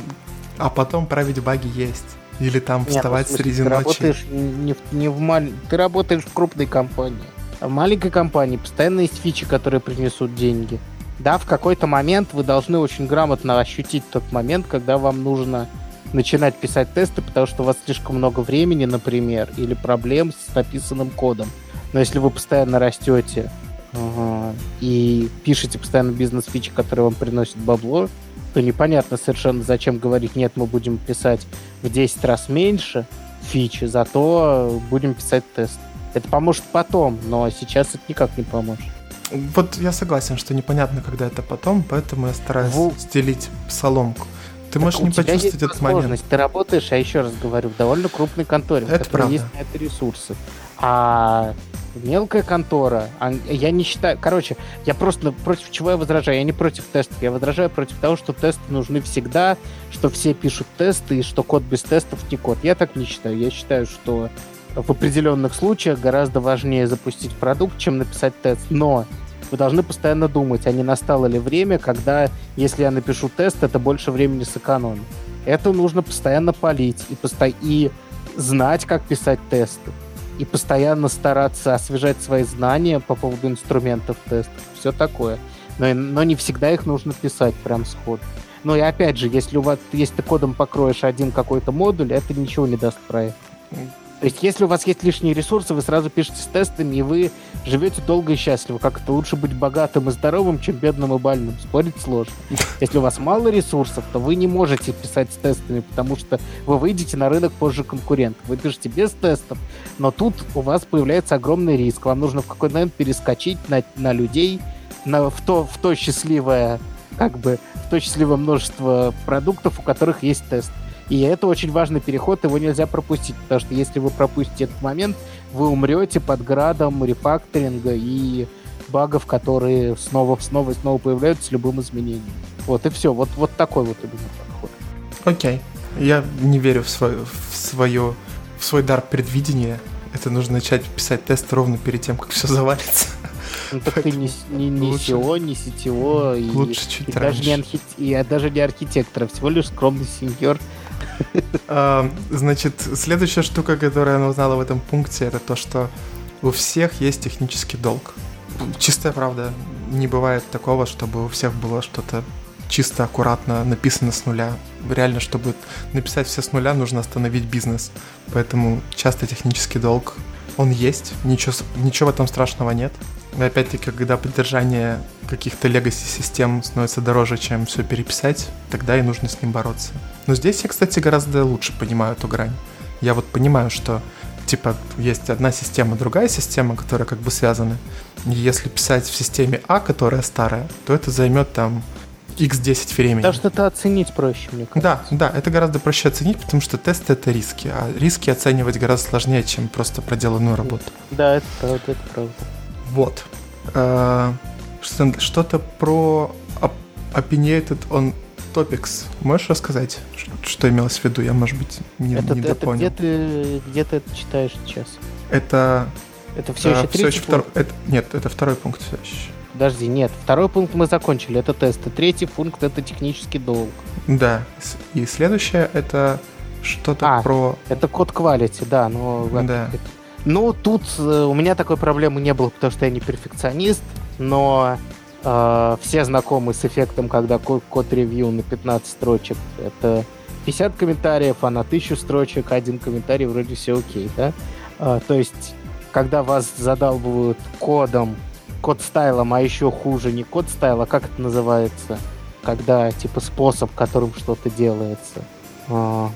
А потом править баги есть. Или там Нет, вставать смысле, среди ты ночи. Работаешь не в, не в маль... Ты работаешь в крупной компании. В маленькой компании постоянно есть фичи, которые принесут деньги. Да, в какой-то момент вы должны очень грамотно ощутить тот момент, когда вам нужно начинать писать тесты, потому что у вас слишком много времени, например, или проблем с написанным кодом. Но если вы постоянно растете ага, и пишете постоянно бизнес-фичи, которые вам приносят бабло, то непонятно совершенно, зачем говорить, нет, мы будем писать в 10 раз меньше фичи, зато будем писать тест. Это поможет потом, но сейчас это никак не поможет. Вот я согласен, что непонятно, когда это потом, поэтому я стараюсь в... стелить соломку. Ты так можешь не почувствовать этот момент. Ты работаешь, а еще раз говорю, в довольно крупной конторе, это правда. есть на это ресурсы. А мелкая контора, а, я не считаю... Короче, я просто против чего я возражаю? Я не против тестов, я возражаю против того, что тесты нужны всегда, что все пишут тесты и что код без тестов не код. Я так не считаю. Я считаю, что в определенных случаях гораздо важнее запустить продукт, чем написать тест. Но вы должны постоянно думать, а не настало ли время, когда, если я напишу тест, это больше времени сэкономит. Это нужно постоянно полить и, посто... и знать, как писать тесты и постоянно стараться освежать свои знания по поводу инструментов тестов, все такое. Но, но не всегда их нужно писать прям сход. Но и опять же, если у вас, если ты кодом покроешь один какой-то модуль, это ничего не даст проект. То есть, если у вас есть лишние ресурсы, вы сразу пишете с тестами, и вы живете долго и счастливо. Как это лучше быть богатым и здоровым, чем бедным и больным? Спорить сложно. Если у вас мало ресурсов, то вы не можете писать с тестами, потому что вы выйдете на рынок позже конкурентов. Вы пишете без тестов, но тут у вас появляется огромный риск. Вам нужно в какой-то момент перескочить на, на людей, на, в, то, в то счастливое как бы в то счастливое множество продуктов, у которых есть тест. И это очень важный переход, его нельзя пропустить, потому что если вы пропустите этот момент, вы умрете под градом рефакторинга и багов, которые снова, снова и снова появляются с любым изменением. Вот и все. Вот, вот такой вот именно подход. Окей. Okay. Я не верю в свою, в свою, в свой дар предвидения. Это нужно начать писать тест ровно перед тем, как все завалится. Ну так ты не, не, не лучше, SEO, не CTO, и, лучше чуть и, даже не архит... и даже не архитектор, а всего лишь скромный сеньор, значит, следующая штука, которую она узнала в этом пункте, это то, что у всех есть технический долг. Чистая правда, не бывает такого, чтобы у всех было что-то чисто, аккуратно написано с нуля. Реально, чтобы написать все с нуля, нужно остановить бизнес. Поэтому часто технический долг, он есть, ничего, ничего в этом страшного нет. Опять-таки, когда поддержание каких-то легаси-систем становится дороже, чем все переписать, тогда и нужно с ним бороться. Но здесь я, кстати, гораздо лучше понимаю эту грань. Я вот понимаю, что типа есть одна система, другая система, которая как бы связаны. И если писать в системе А, которая старая, то это займет там x10 времени. Что это оценить проще, мне кажется. Да, да, это гораздо проще оценить, потому что тесты — это риски, а риски оценивать гораздо сложнее, чем просто проделанную работу. Да, это правда, это правда. Вот. А, что-то про opinionated on topics. Можешь рассказать, что имелось в виду? Я, может быть, не, это, не это где ты где ты это читаешь сейчас? Это это все еще все еще втор... это, нет, это второй пункт все еще. Подожди, нет, второй пункт мы закончили, это тесты. Третий пункт это технический долг. Да, и следующее это что-то а, про... это код quality, да, но... Да. Ну, тут э, у меня такой проблемы не было, потому что я не перфекционист, но э, все знакомы с эффектом, когда код-ревью на 15 строчек. Это 50 комментариев, а на 1000 строчек один комментарий вроде все окей, да? Э, то есть, когда вас задалбывают кодом, code style ом, а еще хуже не code style, а как это называется? Когда, типа, способ, которым что-то делается. Ага.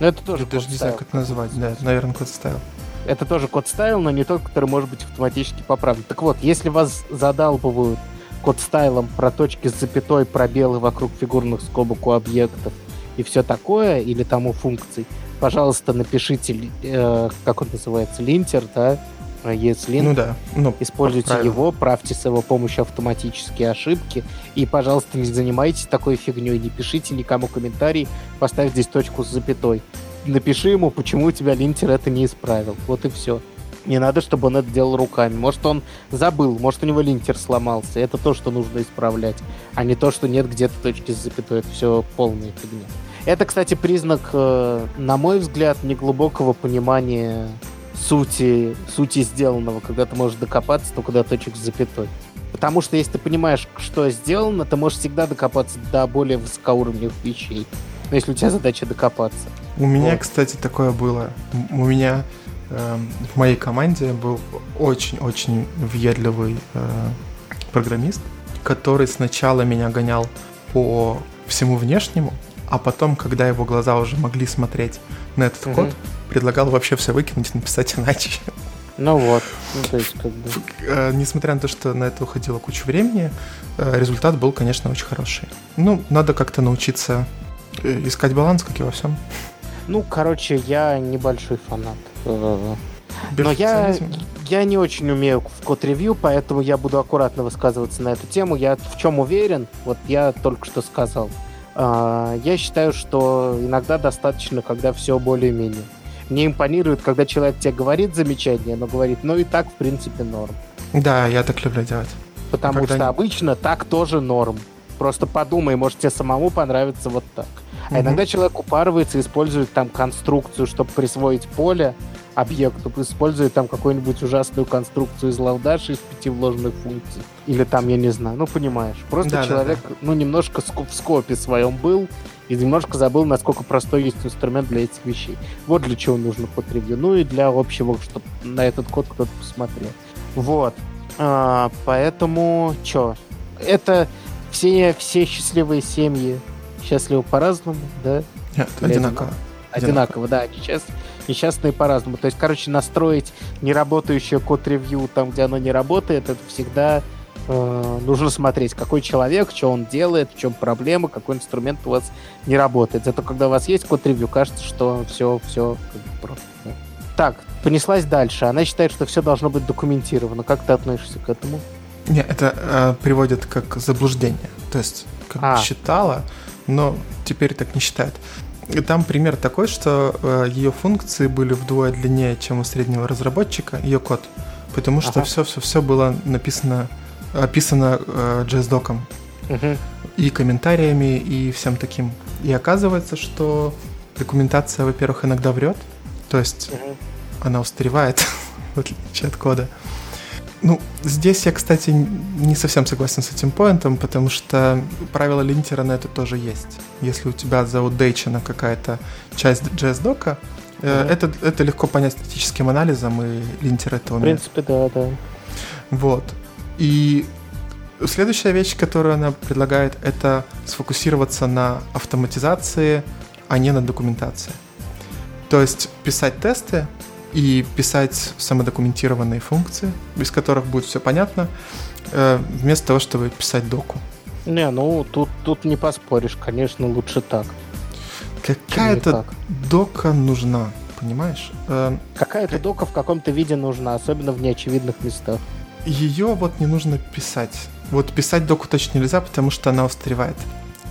Ну, это тоже Я даже не знаю, как это назвать, да, наверное, code style. Это тоже code style, но не тот, который может быть автоматически поправлен. Так вот, если вас задалбывают code style ом про точки с запятой, пробелы вокруг фигурных скобок у объектов и все такое, или там у функций, пожалуйста, напишите, э, как он называется, линтер, да, ESLint. Ну да. Ну, Используйте правильно. его, правьте с его помощью автоматические ошибки. И, пожалуйста, не занимайтесь такой фигней, не пишите никому комментарий, поставь здесь точку с запятой. Напиши ему, почему у тебя линтер это не исправил. Вот и все. Не надо, чтобы он это делал руками. Может, он забыл, может, у него линтер сломался. Это то, что нужно исправлять, а не то, что нет где-то точки с запятой. Это все полная фигня. Это, кстати, признак, э, на мой взгляд, неглубокого понимания сути, сути сделанного, когда ты можешь докопаться только до точек с запятой. Потому что если ты понимаешь, что сделано, ты можешь всегда докопаться до более высокоуровневых вещей. Но если у тебя задача докопаться. У меня, Вот. кстати, такое было. У меня эм, в моей команде был очень-очень въедливый э, программист, который сначала меня гонял по всему внешнему, а потом, когда его глаза уже могли смотреть на этот Мгм. код, предлагал вообще все выкинуть и написать иначе. Ну вот. Ну, то есть, как бы... Э, Несмотря на то, что на это уходило кучу времени, э, результат был, конечно, очень хороший. Ну, надо как-то научиться э, искать баланс, как и во всем. Ну, короче, я небольшой фанат. Но я, я не очень умею в код-ревью, поэтому я буду аккуратно высказываться на эту тему. Я в чем уверен, вот я только что сказал. А, Я считаю, что иногда достаточно, когда все более-менее. Мне импонирует, когда человек тебе говорит замечание, но говорит, ну и так, в принципе, норм. Да, я так люблю делать. Потому Когда что обычно так тоже норм. Просто подумай, может тебе самому понравится вот так. А иногда человек упарывается, использует там конструкцию, чтобы присвоить поле объекту, использует там какую-нибудь ужасную конструкцию из лавдаши из пяти вложенных функций. Или там, я не знаю, ну понимаешь. Просто Да-да-да. человек, ну, немножко в скопе своем был и немножко забыл, насколько простой есть инструмент для этих вещей. Вот для чего нужно код-ревью. Ну и для общего, чтобы на этот код кто-то посмотрел. Вот. А, поэтому, чё? Это все, все счастливые семьи счастливы по-разному, да? Нет, Или одинаково. Одинаково, да. Несчаст... Несчастные по-разному. То есть, короче, настроить неработающее код-ревью там, где оно не работает, это всегда э, нужно смотреть, какой человек, что он делает, в чем проблема, какой инструмент у вас не работает. Зато когда у вас есть код-ревью, кажется, что все, все просто. да. Так, понеслась дальше. Она считает, что все должно быть документировано. Как ты относишься к этому? Не, это э, приводит как заблуждение. То есть, как А. считала, но теперь так не считает. И Там пример такой, что э, ее функции были вдвое длиннее, чем у среднего разработчика, ее код. Потому что Ага. все-все-все было написано, описано э, JS-доком Мгм. и комментариями, и всем таким. И оказывается, что документация, во-первых, иногда врет, то есть Мгм. она устаревает, в отличие от кода. Ну, здесь я, кстати, не совсем согласен с этим поинтом, потому что правило линтера на это тоже есть. Если у тебя заудейчена какая-то часть JS-дока, э, Мгм. это, это легко понять статическим анализом, и линтер это В умеет. принципе, да, да. Вот. И следующая вещь, которую она предлагает, это сфокусироваться на автоматизации, а не на документации. То есть писать тесты и писать самодокументированные функции, без которых будет все понятно, э, вместо того, чтобы писать доку. Не, ну тут, тут не поспоришь, конечно, лучше так. Какая-то как? дока нужна, понимаешь? Э, Какая-то дока в каком-то виде нужна, особенно в неочевидных местах. Ее вот не нужно писать. Вот писать доку точно нельзя, потому что она устаревает.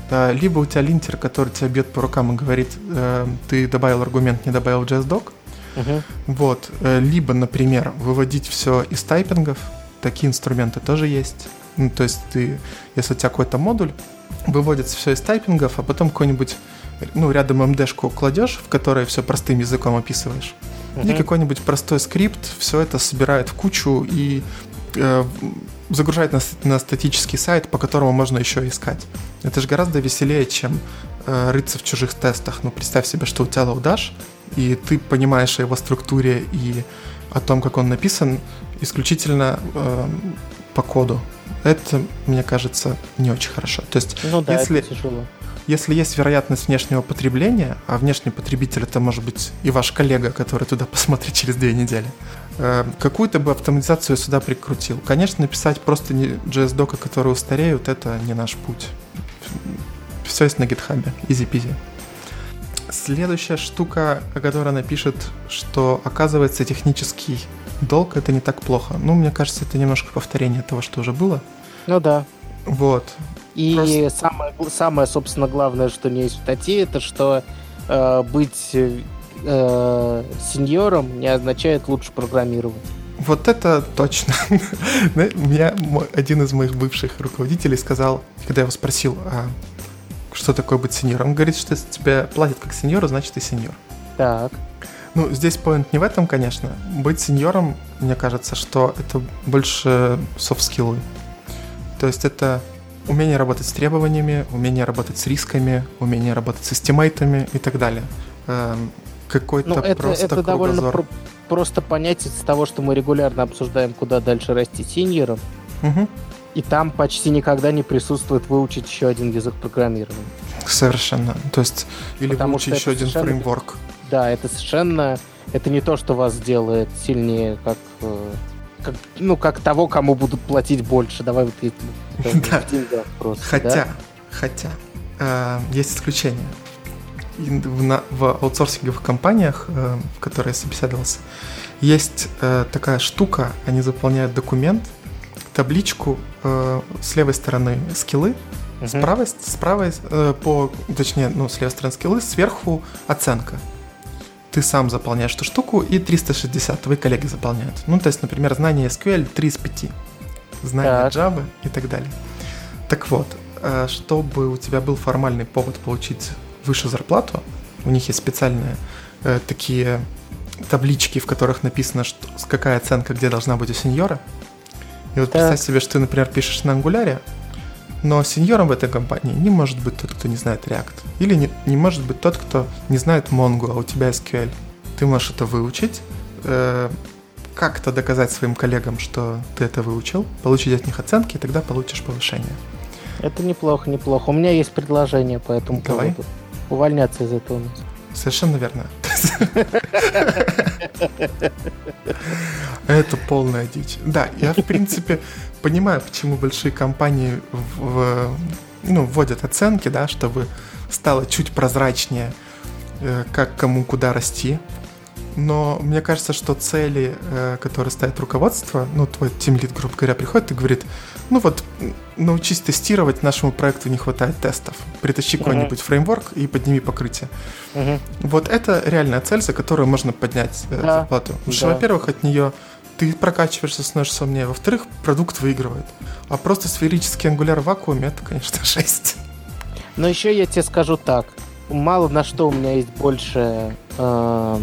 Э, Либо у тебя линтер, который тебя бьет по рукам и говорит, ты добавил аргумент, не добавил JS-док. Мгм. Вот. Э, Либо, например, выводить все из тайпингов. Такие инструменты тоже есть. Ну, то есть ты, если у тебя какой-то модуль, выводится все из тайпингов, а потом какой-нибудь, ну, рядом MD-шку кладешь, в которой все простым языком описываешь. И Мгм. какой-нибудь простой скрипт все это собирает в кучу и э, загружает на, на статический сайт, по которому можно еще искать. Это же гораздо веселее, чем э, рыться в чужих тестах. Ну, представь себе, что у тебя лаудаш, и ты понимаешь о его структуре и о том, как он написан, исключительно э, по коду. Это, мне кажется, не очень хорошо. То есть, ну да, если, это тяжело. если есть вероятность внешнего потребления, а внешний потребитель это может быть и ваш коллега, который туда посмотрит через две недели, э, какую-то бы автоматизацию сюда прикрутил. Конечно, написать просто не JS-дока, которые устареют, это не наш путь. Все есть на гитхабе, easy-peasy. Следующая штука, о которой она пишет, что оказывается технический долг это не так плохо. Ну, мне кажется, это немножко повторение того, что уже было. Ну да. Вот. И Просто... самое, самое, собственно, главное, что не есть в статье, это что э, быть э, сеньором не означает лучше программировать. Вот это точно. Меня один из моих бывших руководителей сказал, когда я его спросил, а что такое быть сеньором, он говорит, что если тебе платят как сеньору, значит ты сеньор. Так. Ну, здесь поинт не в этом, конечно. Быть сеньором, мне кажется, что это больше софт-скиллы. То есть это умение работать с требованиями, умение работать с рисками, умение работать с эстимейтами и так далее. Эм, какой-то ну, это, просто это довольно про- просто понять из того, что мы регулярно обсуждаем, куда дальше расти сеньором. Угу. И там почти никогда не присутствует выучить еще один язык программирования. Совершенно. То есть, или Потому выучить еще один фреймворк да, это совершенно... Это не то, что вас делает сильнее, как, э, как ну, как того, кому будут платить больше. Давай вот да. просто. Хотя, да? хотя, э, есть исключения. В, на, в аутсорсинговых компаниях, э, в которые я собеседовался, есть э, такая штука, они заполняют документ, табличку э, с левой стороны скиллы, uh-huh. с правой, с правой э, по, точнее, ну, с левой стороны скиллы, сверху оценка ты сам заполняешь эту штуку, и 360 твои коллеги заполняют. Ну, то есть, например, знание SQL 3 из 5, знание так. Java и так далее. Так вот, э, чтобы у тебя был формальный повод получить выше зарплату, у них есть специальные э, такие таблички, в которых написано, что, какая оценка где должна быть у сеньора. И вот так. представь себе, что ты, например, пишешь на ангуляре, но сеньором в этой компании не может быть тот, кто не знает React. Или не, не может быть тот, кто не знает Mongo, а у тебя SQL. Ты можешь это выучить, э, как-то доказать своим коллегам, что ты это выучил, получить от них оценки, и тогда получишь повышение. Это неплохо, неплохо. У меня есть предложение по этому Давай. поводу. Увольняться из этого. Совершенно верно. Это полная дичь. Да, я, в принципе, понимаю, почему большие компании в, ну, вводят оценки, да, чтобы стало чуть прозрачнее, э, как кому куда расти. Но мне кажется, что цели, э, которые ставит руководство, ну, твой тимлит, грубо говоря, приходит и говорит, ну вот, научись тестировать, нашему проекту не хватает тестов. Притащи uh-huh. какой-нибудь фреймворк и подними покрытие. Uh-huh. Вот это реальная цель, за которую можно поднять э, да. зарплату. Потому что, во-первых, от нее ты прокачиваешься, становишься умнее. Во-вторых, продукт выигрывает. А просто сферический ангуляр в вакууме, это, конечно, жесть. Но еще я тебе скажу так. Мало на что у меня есть больше э,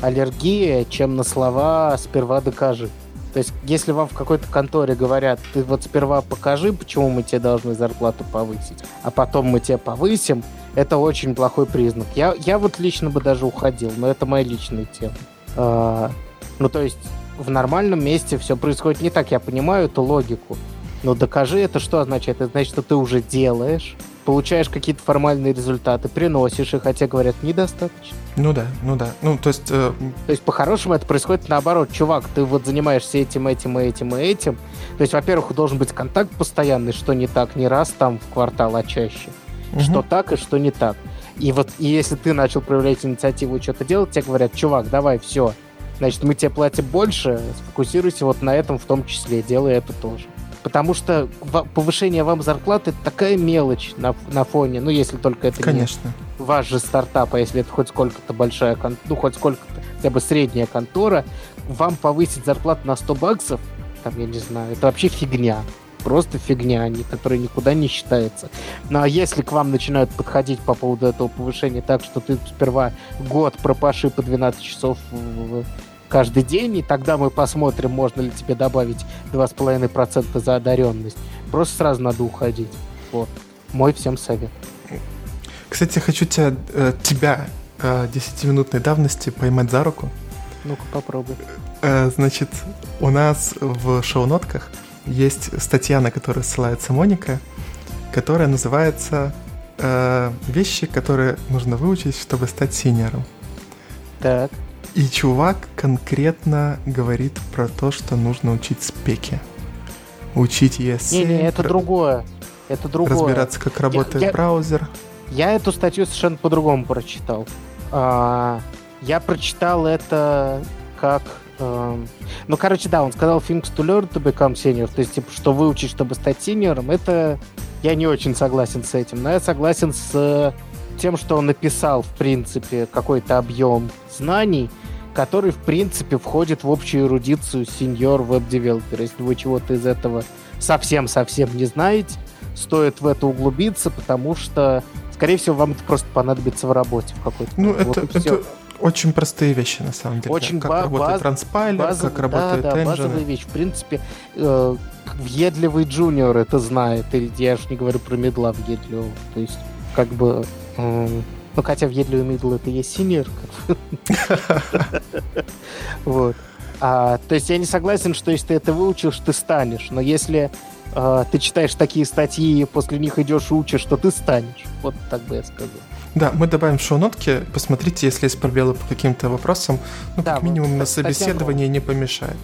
аллергия, чем на слова «сперва докажи». То есть, если вам в какой-то конторе говорят, ты вот сперва покажи, почему мы тебе должны зарплату повысить, а потом мы тебе повысим, это очень плохой признак. Я, я вот лично бы даже уходил, но это моя личная тема. А, ну, то есть, в нормальном месте все происходит не так, я понимаю эту логику. Но докажи это, что означает? Это значит, что ты уже делаешь, получаешь какие-то формальные результаты, приносишь их, хотя говорят, недостаточно. Ну да, ну да. Ну, то есть... Э... То есть, по-хорошему, это происходит наоборот. Чувак, ты вот занимаешься этим, этим, и этим, и этим. То есть, во-первых, должен быть контакт постоянный, что не так, не раз там в квартал, а чаще. Угу. Что так и что не так. И вот и если ты начал проявлять инициативу и что-то делать, тебе говорят, чувак, давай, все. Значит, мы тебе платим больше, сфокусируйся вот на этом в том числе, делай это тоже. Потому что повышение вам зарплаты это такая мелочь на, на фоне, ну, если только это Конечно. не ваш же стартап, а если это хоть сколько-то большая, ну, хоть сколько-то, хотя бы средняя контора, вам повысить зарплату на 100 баксов, там, я не знаю, это вообще фигня. Просто фигня, которая никуда не считается. Ну а если к вам начинают подходить по поводу этого повышения так, что ты сперва год пропаши по 12 часов каждый день, и тогда мы посмотрим, можно ли тебе добавить 2,5% за одаренность. Просто сразу надо уходить. Вот. Мой всем совет. Кстати, хочу тебя, э, тебя 10-минутной э, давности поймать за руку. Ну-ка, попробуй. Э, значит, у нас в шоу-нотках есть статья, на которую ссылается Моника, которая называется «Вещи, которые нужно выучить, чтобы стать синером». Так. И чувак конкретно говорит про то, что нужно учить спеки. Учить ESC. Не-не, это про... другое. Это другое. Разбираться, как работает я, браузер. Я эту статью совершенно по-другому прочитал. А, я прочитал это как... А, ну, короче, да, он сказал things to learn to become senior. То есть, типа, что выучить, чтобы стать сеньором, это... Я не очень согласен с этим, но я согласен с тем, что он написал, в принципе, какой-то объем знаний, который, в принципе, входит в общую эрудицию сеньор веб-девелопера. Если вы чего-то из этого совсем-совсем не знаете, стоит в это углубиться, потому что, скорее всего, вам это просто понадобится в работе в какой-то Ну, это, вот это очень простые вещи, на самом деле. Очень как ба- работает баз, транспайлер, базовый, как работает да, да, базовая вещь. В принципе, э, въедливый джуниор это знает. Или я же не говорю про мидла въедливого. То есть, как бы... Э, ну, хотя въедливый мидл это есть senior. Вот. А, то есть я не согласен, что если ты это выучишь, ты станешь. Но если э, ты читаешь такие статьи и после них идешь и учишь, что ты станешь. Вот так бы я сказал. Да, мы добавим шоу-нотки. Посмотрите, если есть пробелы по каким-то вопросам. Ну, да, как минимум, на собеседовании не помешает.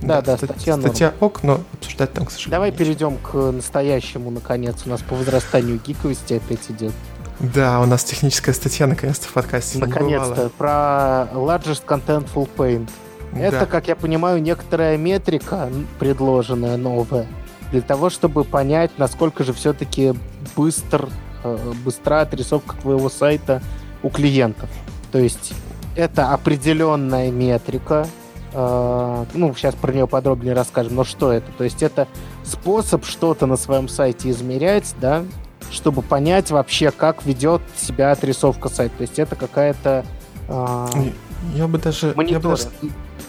Да, да, да статья, статья ок, но обсуждать там, к сожалению. Давай перейдем к настоящему, наконец. У нас по возрастанию гиковости опять идет. Да, у нас техническая статья наконец-то в подкасте. Наконец-то. Про Largest Contentful Paint. Это, да. как я понимаю, некоторая метрика, предложенная новая, для того, чтобы понять, насколько же все-таки быстр, э, быстра отрисовка твоего сайта у клиентов. То есть это определенная метрика, э, ну, сейчас про нее подробнее расскажем, но что это? То есть это способ что-то на своем сайте измерять, да, чтобы понять вообще, как ведет себя отрисовка сайта. То есть это какая-то... Э, я бы даже... Я бы даже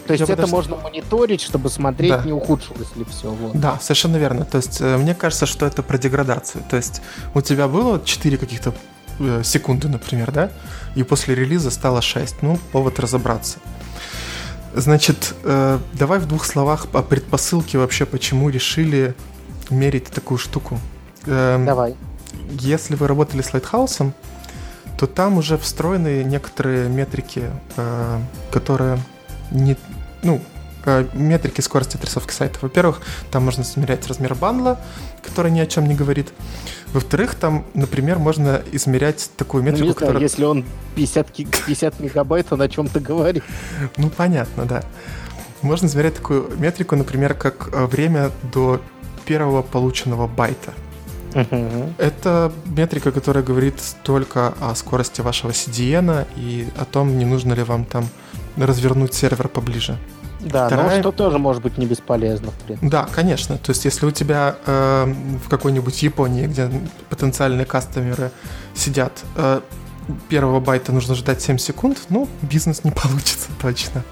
то есть это даже... можно мониторить, чтобы смотреть, да. не ухудшилось ли все. Вот. Да, совершенно верно. То есть э, мне кажется, что это про деградацию. То есть у тебя было 4 каких-то э, секунды, например, да? И после релиза стало 6. Ну, повод разобраться. Значит, э, давай в двух словах о предпосылке вообще, почему решили мерить такую штуку. Эм, давай. Если вы работали с Лайтхаусом, то там уже встроены некоторые метрики, э, которые не, ну, э, метрики скорости отрисовки сайта. Во-первых, там можно измерять размер бандла, который ни о чем не говорит. Во-вторых, там, например, можно измерять такую ну, метрику, ну, которая... если он 50, 50 мегабайт, он о чем-то говорит. Ну, понятно, да. Можно измерять такую метрику, например, как э, время до первого полученного байта. Uh-huh. Это метрика, которая говорит только о скорости вашего CDN и о том, не нужно ли вам там развернуть сервер поближе. Да, Вторая... но что тоже может быть не бесполезно, в принципе. Да, конечно. То есть, если у тебя э, в какой-нибудь Японии, где потенциальные кастомеры сидят, э, первого байта нужно ждать 7 секунд, ну, бизнес не получится точно.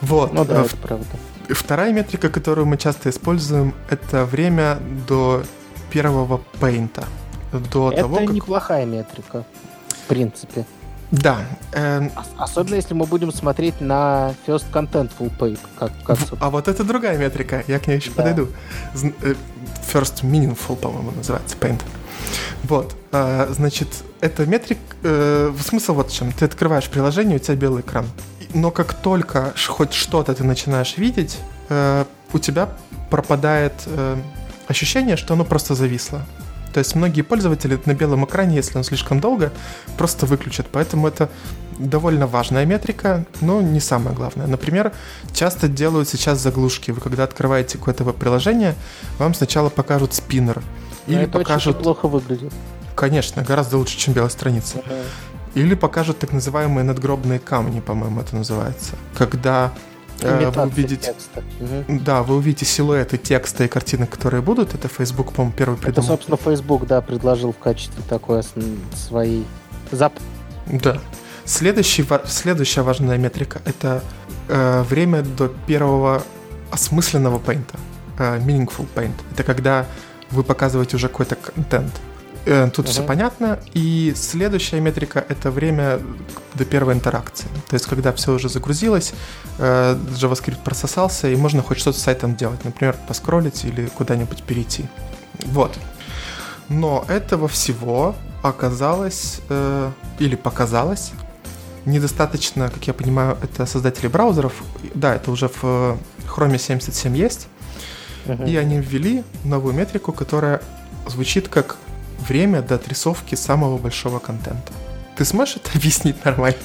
Вот. Ну да, э, это правда. Вторая метрика, которую мы часто используем, это время до первого пейнта. До это того, как... неплохая метрика, в принципе. Да. Э... Особенно если мы будем смотреть на First Contentful Page. Как, как, а вот это другая метрика, я к ней еще да. подойду. Э, First Meaningful, по-моему, называется Paint. Вот, э, значит, это метрик, э, смысл вот в чем. Ты открываешь приложение, у тебя белый экран. Но как только хоть что-то ты начинаешь видеть, э, у тебя пропадает э, ощущение, что оно просто зависло. То есть многие пользователи на белом экране, если он слишком долго, просто выключат. Поэтому это довольно важная метрика, но не самое главное. Например, часто делают сейчас заглушки. Вы когда открываете какое-то приложение, вам сначала покажут спиннер. Или это покажут... очень плохо выглядит. Конечно, гораздо лучше, чем белая страница. Uh-huh. Или покажут так называемые надгробные камни, по-моему, это называется. Когда вы увидите, угу. Да, вы увидите силуэты текста и картинок, которые будут. Это Facebook, по-моему, первый придумал. Это, собственно, Facebook, да, предложил в качестве такой своей зап. Да. Следующий, следующая важная метрика — это э, время до первого осмысленного пейнта, э, meaningful paint. Это когда вы показываете уже какой-то контент. Э, тут все понятно. И следующая метрика — это время до первой интеракции. То есть, когда все уже загрузилось, э, JavaScript прососался, и можно хоть что-то с сайтом делать. Например, поскроллить или куда-нибудь перейти. Вот. Но этого всего оказалось, э, или показалось, недостаточно, как я понимаю, это создатели браузеров. Да, это уже в Chrome 77 есть. Uh-huh. И они ввели новую метрику, которая звучит как время до отрисовки самого большого контента. Ты сможешь это объяснить нормально?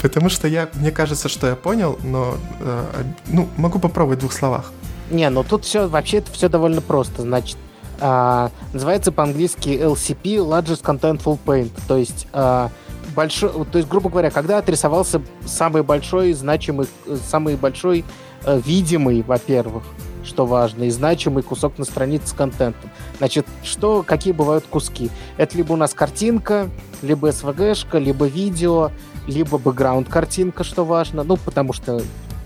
Потому что я, мне кажется, что я понял, но э, ну, могу попробовать в двух словах. Не, ну тут все, вообще это все довольно просто. Значит, э, называется по-английски LCP, Largest Contentful Paint. То есть, э, большой, то есть, грубо говоря, когда отрисовался самый большой, значимый, самый большой, э, видимый, во-первых, что важно, и значимый кусок на странице с контентом. Значит, что, какие бывают куски? Это либо у нас картинка, либо SVG-шка, либо видео, либо бэкграунд-картинка, что важно, ну, потому что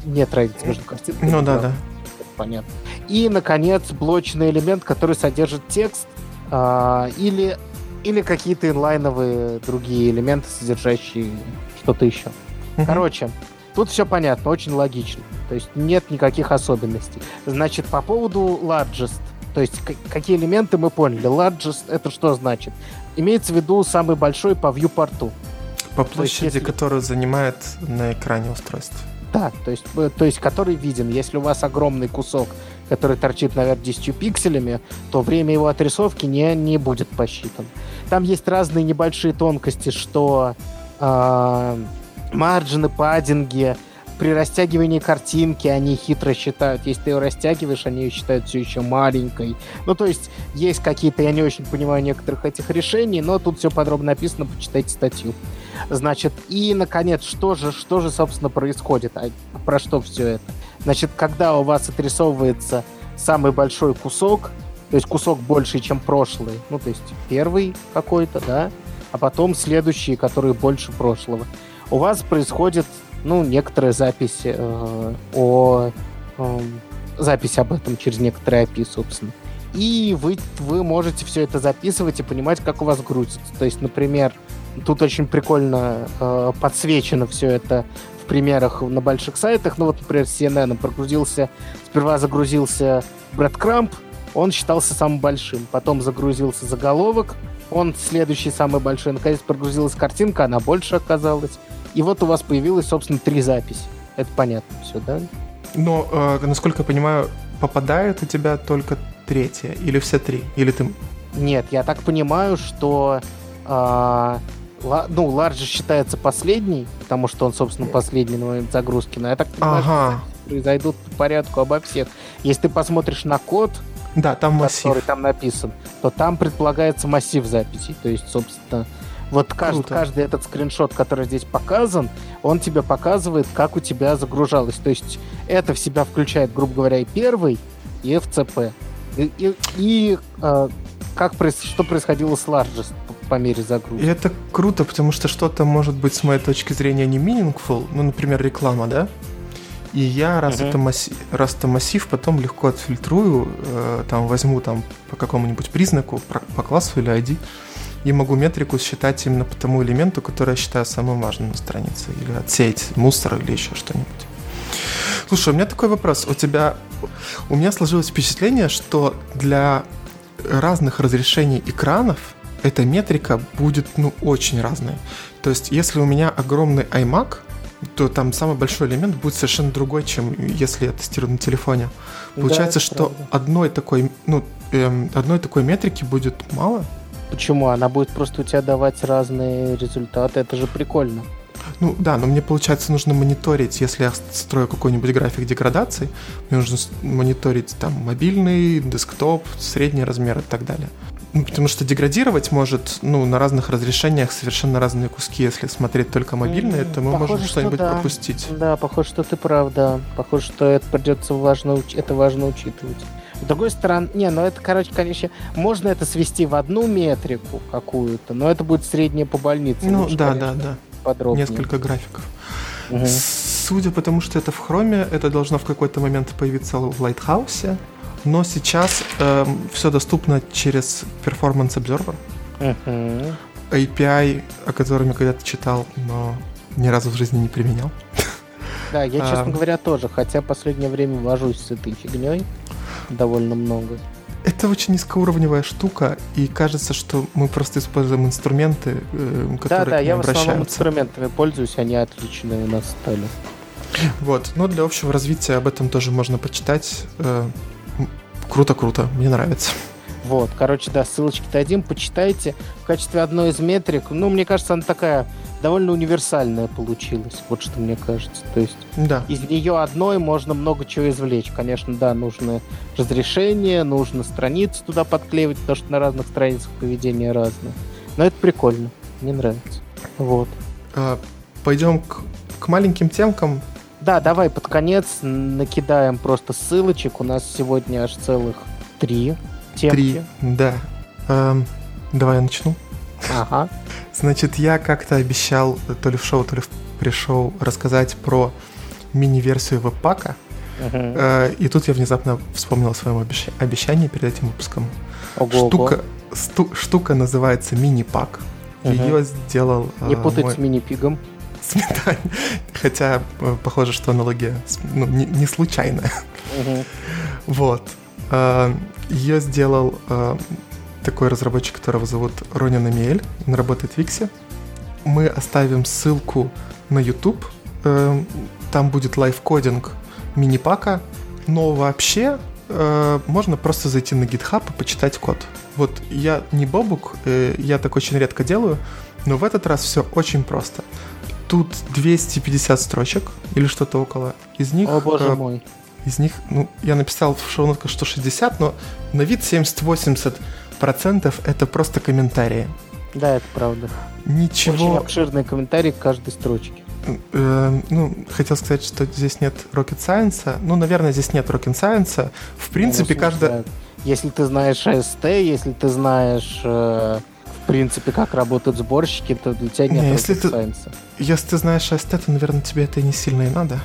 нет разницы между картинкой Ну да, да. Понятно. И, наконец, блочный элемент, который содержит текст а, или, или какие-то инлайновые другие элементы, содержащие что-то еще. Угу. Короче, Тут все понятно, очень логично. То есть нет никаких особенностей. Значит, по поводу largest, то есть какие элементы мы поняли. Largest это что значит? Имеется в виду самый большой по viewport. По площади, есть, если... которую занимает на экране устройство. Да, то есть, э, то есть который виден. Если у вас огромный кусок, который торчит наверх 10 пикселями, то время его отрисовки не, не будет посчитано. Там есть разные небольшие тонкости, что э, марджины, паддинги, при растягивании картинки они хитро считают. Если ты ее растягиваешь, они ее считают все еще маленькой. Ну, то есть, есть какие-то, я не очень понимаю некоторых этих решений, но тут все подробно написано, почитайте статью. Значит, и, наконец, что же, что же, собственно, происходит? А про что все это? Значит, когда у вас отрисовывается самый большой кусок, то есть кусок больше, чем прошлый, ну, то есть первый какой-то, да, а потом следующие, которые больше прошлого у вас происходит, ну, некоторая запись э, о... Э, запись об этом через некоторые API, собственно. И вы, вы можете все это записывать и понимать, как у вас грузится. То есть, например, тут очень прикольно э, подсвечено все это в примерах на больших сайтах. Ну вот, например, CNN прогрузился, сперва загрузился Breadcrumb, он считался самым большим. Потом загрузился заголовок, он следующий самый большой. Наконец прогрузилась картинка, она больше оказалась. И вот у вас появилось, собственно, три записи. Это понятно все, да? Но, э, насколько я понимаю, попадает у тебя только третья или все три? Или ты... Нет, я так понимаю, что э, ну, Ларджи считается последний, потому что он, собственно, последний на момент загрузки, но я так понимаю, ага. что произойдут по порядку обо всех. Если ты посмотришь на код, да, там массив. который там написан, то там предполагается массив записей. То есть, собственно, вот каждый, каждый этот скриншот, который здесь показан, он тебе показывает, как у тебя загружалось. То есть это в себя включает, грубо говоря, и первый, и FCP. И, и, и э, как, что происходило с Largest по, мере загрузки. И это круто, потому что что-то может быть, с моей точки зрения, не meaningful, ну, например, реклама, да? И я, раз, uh-huh. это массив, раз это массив, потом легко отфильтрую, э, там возьму там по какому-нибудь признаку, по, по классу или ID, и могу метрику считать именно по тому элементу, который я считаю самым важным на странице, или отсеять мусор или еще что-нибудь. Слушай, у меня такой вопрос. У тебя... У меня сложилось впечатление, что для разных разрешений экранов эта метрика будет, ну, очень разная. То есть, если у меня огромный iMac, то там самый большой элемент будет совершенно другой, чем если я тестирую на телефоне. Получается, да, что правда. одной такой, ну, эм, одной такой метрики будет мало, Почему? Она будет просто у тебя давать разные результаты. Это же прикольно. Ну да, но мне, получается, нужно мониторить, если я строю какой-нибудь график деградации, мне нужно мониторить там мобильный, десктоп, средний размер и так далее. Ну, потому что деградировать может ну, на разных разрешениях совершенно разные куски. Если смотреть только мобильные, то мы похоже, можем что-нибудь да. пропустить. Да, похоже, что ты прав, да. Похоже, что это придется важно, это важно учитывать. С другой стороны, не, ну это, короче, конечно, можно это свести в одну метрику какую-то, но это будет среднее по больнице. Ну, лучше, да, конечно, да, да. Подробнее. Несколько графиков. Угу. Судя по тому, что это в хроме, это должно в какой-то момент появиться в Lighthouse, но сейчас э, эм, все доступно через Performance Observer. Мгм. API, о котором я когда-то читал, но ни разу в жизни не применял. Да, я, честно А. говоря, тоже, хотя последнее время вожусь с этой фигней довольно много. Это очень низкоуровневая штука, и кажется, что мы просто используем инструменты, э, Да, которые да, не я в основном обращаются. инструментами пользуюсь, они отличные у нас стали. Вот. Но для общего развития об этом тоже можно почитать. Э, Круто-круто, мне нравится. Вот, короче, да, ссылочки дадим, почитайте. В качестве одной из метрик, ну, мне кажется, она такая довольно универсальная получилась, вот что мне кажется. То есть Да. из нее одной можно много чего извлечь. Конечно, да, нужно разрешение, нужно страницы туда подклеивать, потому что на разных страницах поведение разное. Но это прикольно, мне нравится. Вот. Э, Пойдем к, к маленьким темкам. Да, давай под конец накидаем просто ссылочек. У нас сегодня аж целых три темки. Три. Да. Эм, Давай я начну. Ага. Значит, я как-то обещал то ли в шоу, то ли в пришел рассказать про мини-версию веб-пака. Э, И тут я внезапно вспомнил о своем обещ- обещании перед этим выпуском. Ого-го. Штука, сту- штука называется мини-пак. Мгм. Ее сделал... Не э, путать мой с мини-пигом. Сметань. Хотя э, похоже, что аналогия ну, не, не случайная. Мгм. Вот. Ее сделал такой разработчик, которого зовут Ронин Амиэль. Он работает в Виксе. Мы оставим ссылку на YouTube. Э, Там будет лайфкодинг мини-пака. Но вообще э, можно просто зайти на GitHub и почитать код. Вот я не бобук, э, я так очень редко делаю, но в этот раз все очень просто. Тут 250 строчек или что-то около. Из них О боже э, мой. из них, ну, я написал в шоу-нотках, что 60, но на вид 70-80% это просто комментарии. Да, это правда. Очень Ничего, обширный комментарий к каждой строчке. э, ну, хотел сказать, что здесь нет rocket science. Ну, наверное, здесь нет rocket science. В принципе, Ну, каждая... да. Если ты знаешь AST, если ты знаешь, э, в принципе, как работают сборщики, то для тебя нет Не, если ты-. Если ты знаешь AST, то, наверное, тебе это и не сильно и надо.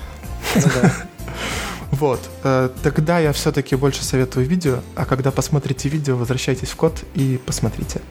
Ну да. Вот. э, Тогда я все-таки больше советую видео, а когда посмотрите видео, возвращайтесь в код и посмотрите.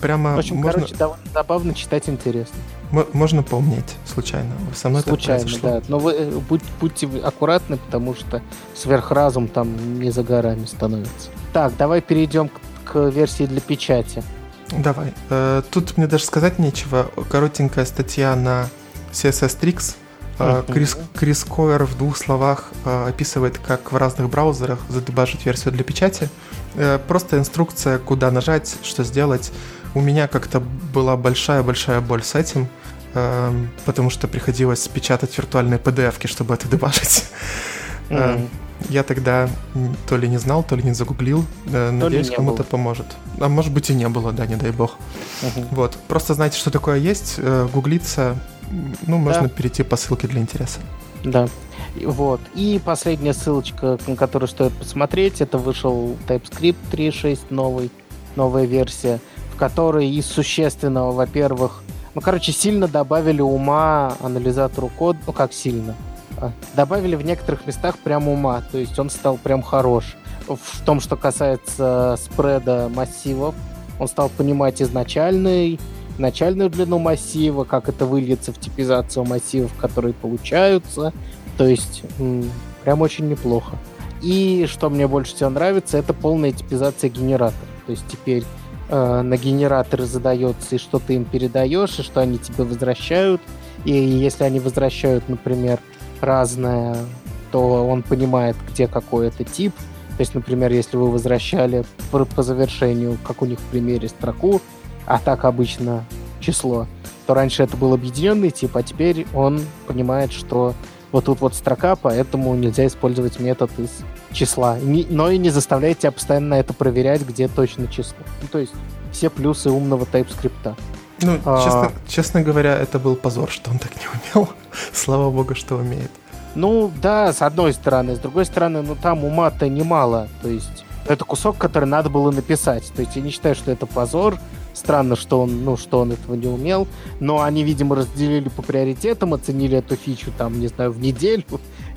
Прямо В общем, можно, короче, довольно забавно читать интересно. м- можно поумнеть случайно. Со мной Случайно, так произошло. да. Но вы э, будь- будьте аккуратны, потому что сверхразум там не за горами становится. Так, давай перейдем к, к версии для печати. Давай. Э, Тут мне даже сказать нечего. Коротенькая статья на CSS Tricks. Э. Крис, Крис Койер в двух словах э, описывает, как в разных браузерах задебажить версию для печати. Э, Просто инструкция, куда нажать, что сделать. У меня как-то была большая-большая боль с этим, потому что приходилось печатать виртуальные PDF-ки, чтобы это дебажить. Мгм. Я тогда то ли не знал, то ли не загуглил. Э, Надеюсь, кому-то поможет. А может быть и не было, да, не дай бог. Мгм. Вот, просто знайте, что такое есть, гуглиться, ну, можно Да. перейти по ссылке для интереса. Да. Вот. И последняя ссылочка, на которую стоит посмотреть, это вышел TypeScript 3.6 новый, новая версия, в которой из существенного, во-первых, ну, короче, сильно добавили ума анализатору кода, ну, как сильно, а, добавили в некоторых местах прям ума, то есть он стал прям хорош. В том, что касается спреда массивов, он стал понимать изначальный, начальную длину массива, как это выльется в типизацию массивов, которые получаются. То есть прям очень неплохо. И что мне больше всего нравится, это полная типизация генератора. То есть теперь э, на генераторы задается, и что ты им передаешь, и что они тебе возвращают. И если они возвращают, например, разное, то он понимает, где какой это тип. То есть, например, если вы возвращали по, по завершению, как у них в примере, строку, а так обычно число, то раньше это был объединенный тип, а теперь он понимает, что вот тут вот строка, поэтому нельзя использовать метод из числа. Не- но и не заставляет тебя постоянно это проверять, где точно число. Ну, то есть все плюсы умного TypeScript. Ну, А. честно, честно говоря, это был позор, что он так не умел. Слава богу, что умеет. Ну, да, с одной стороны. С другой стороны, ну там ума-то немало. То есть это кусок, который надо было написать. То есть я не считаю, что это позор. Странно, что он, ну, что он этого не умел. Но они, видимо, разделили по приоритетам, оценили эту фичу, там, не знаю, в неделю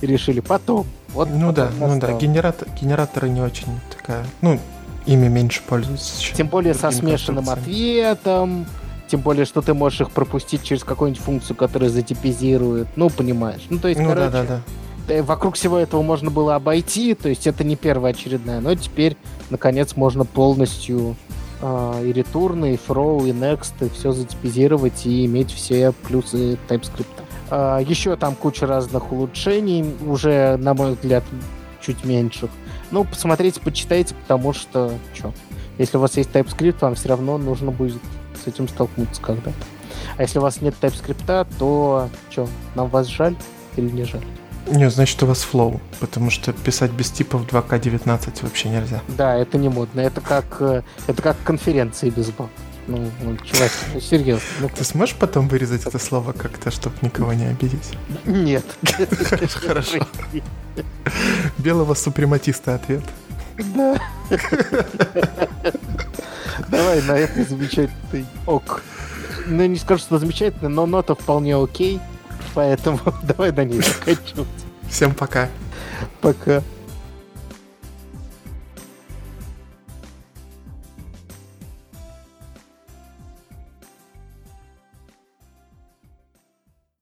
и решили потом. Вот Ну да, потом ну да, генератор, генераторы не очень такая, ну, ими меньше пользуются. Тем более со смешанным ответом, тем более, что ты можешь их пропустить через какую-нибудь функцию, которая затипизирует. Ну, понимаешь. Ну, то есть, ну, короче, да, да, да. вокруг всего этого можно было обойти, то есть это не первоочередная, но теперь, наконец, можно полностью э, и ретурны, и фроу, и next, и все затипизировать и иметь все плюсы TypeScript. Э, еще там куча разных улучшений, уже, на мой взгляд, чуть меньших. Ну, посмотрите, почитайте, потому что, что, если у вас есть TypeScript, вам все равно нужно будет с этим столкнуться когда-то. А если у вас нет TypeScript, то что, нам вас жаль или не жаль? Не, значит, у вас флоу, потому что писать без типов 2К19 вообще нельзя. Да, это не модно. Это как, э, это как конференции без баб. Ну, ну, чувак, ну, серьезно. Ну, Ты сможешь потом вырезать это слово как-то, чтобы никого не обидеть? Нет. Хорошо. Белого супрематиста ответ. Да. Давай на этой замечательной ок. Ну, не скажу, что замечательно, но нота вполне окей. Поэтому давай на ней заканчивать. Всем пока. Пока.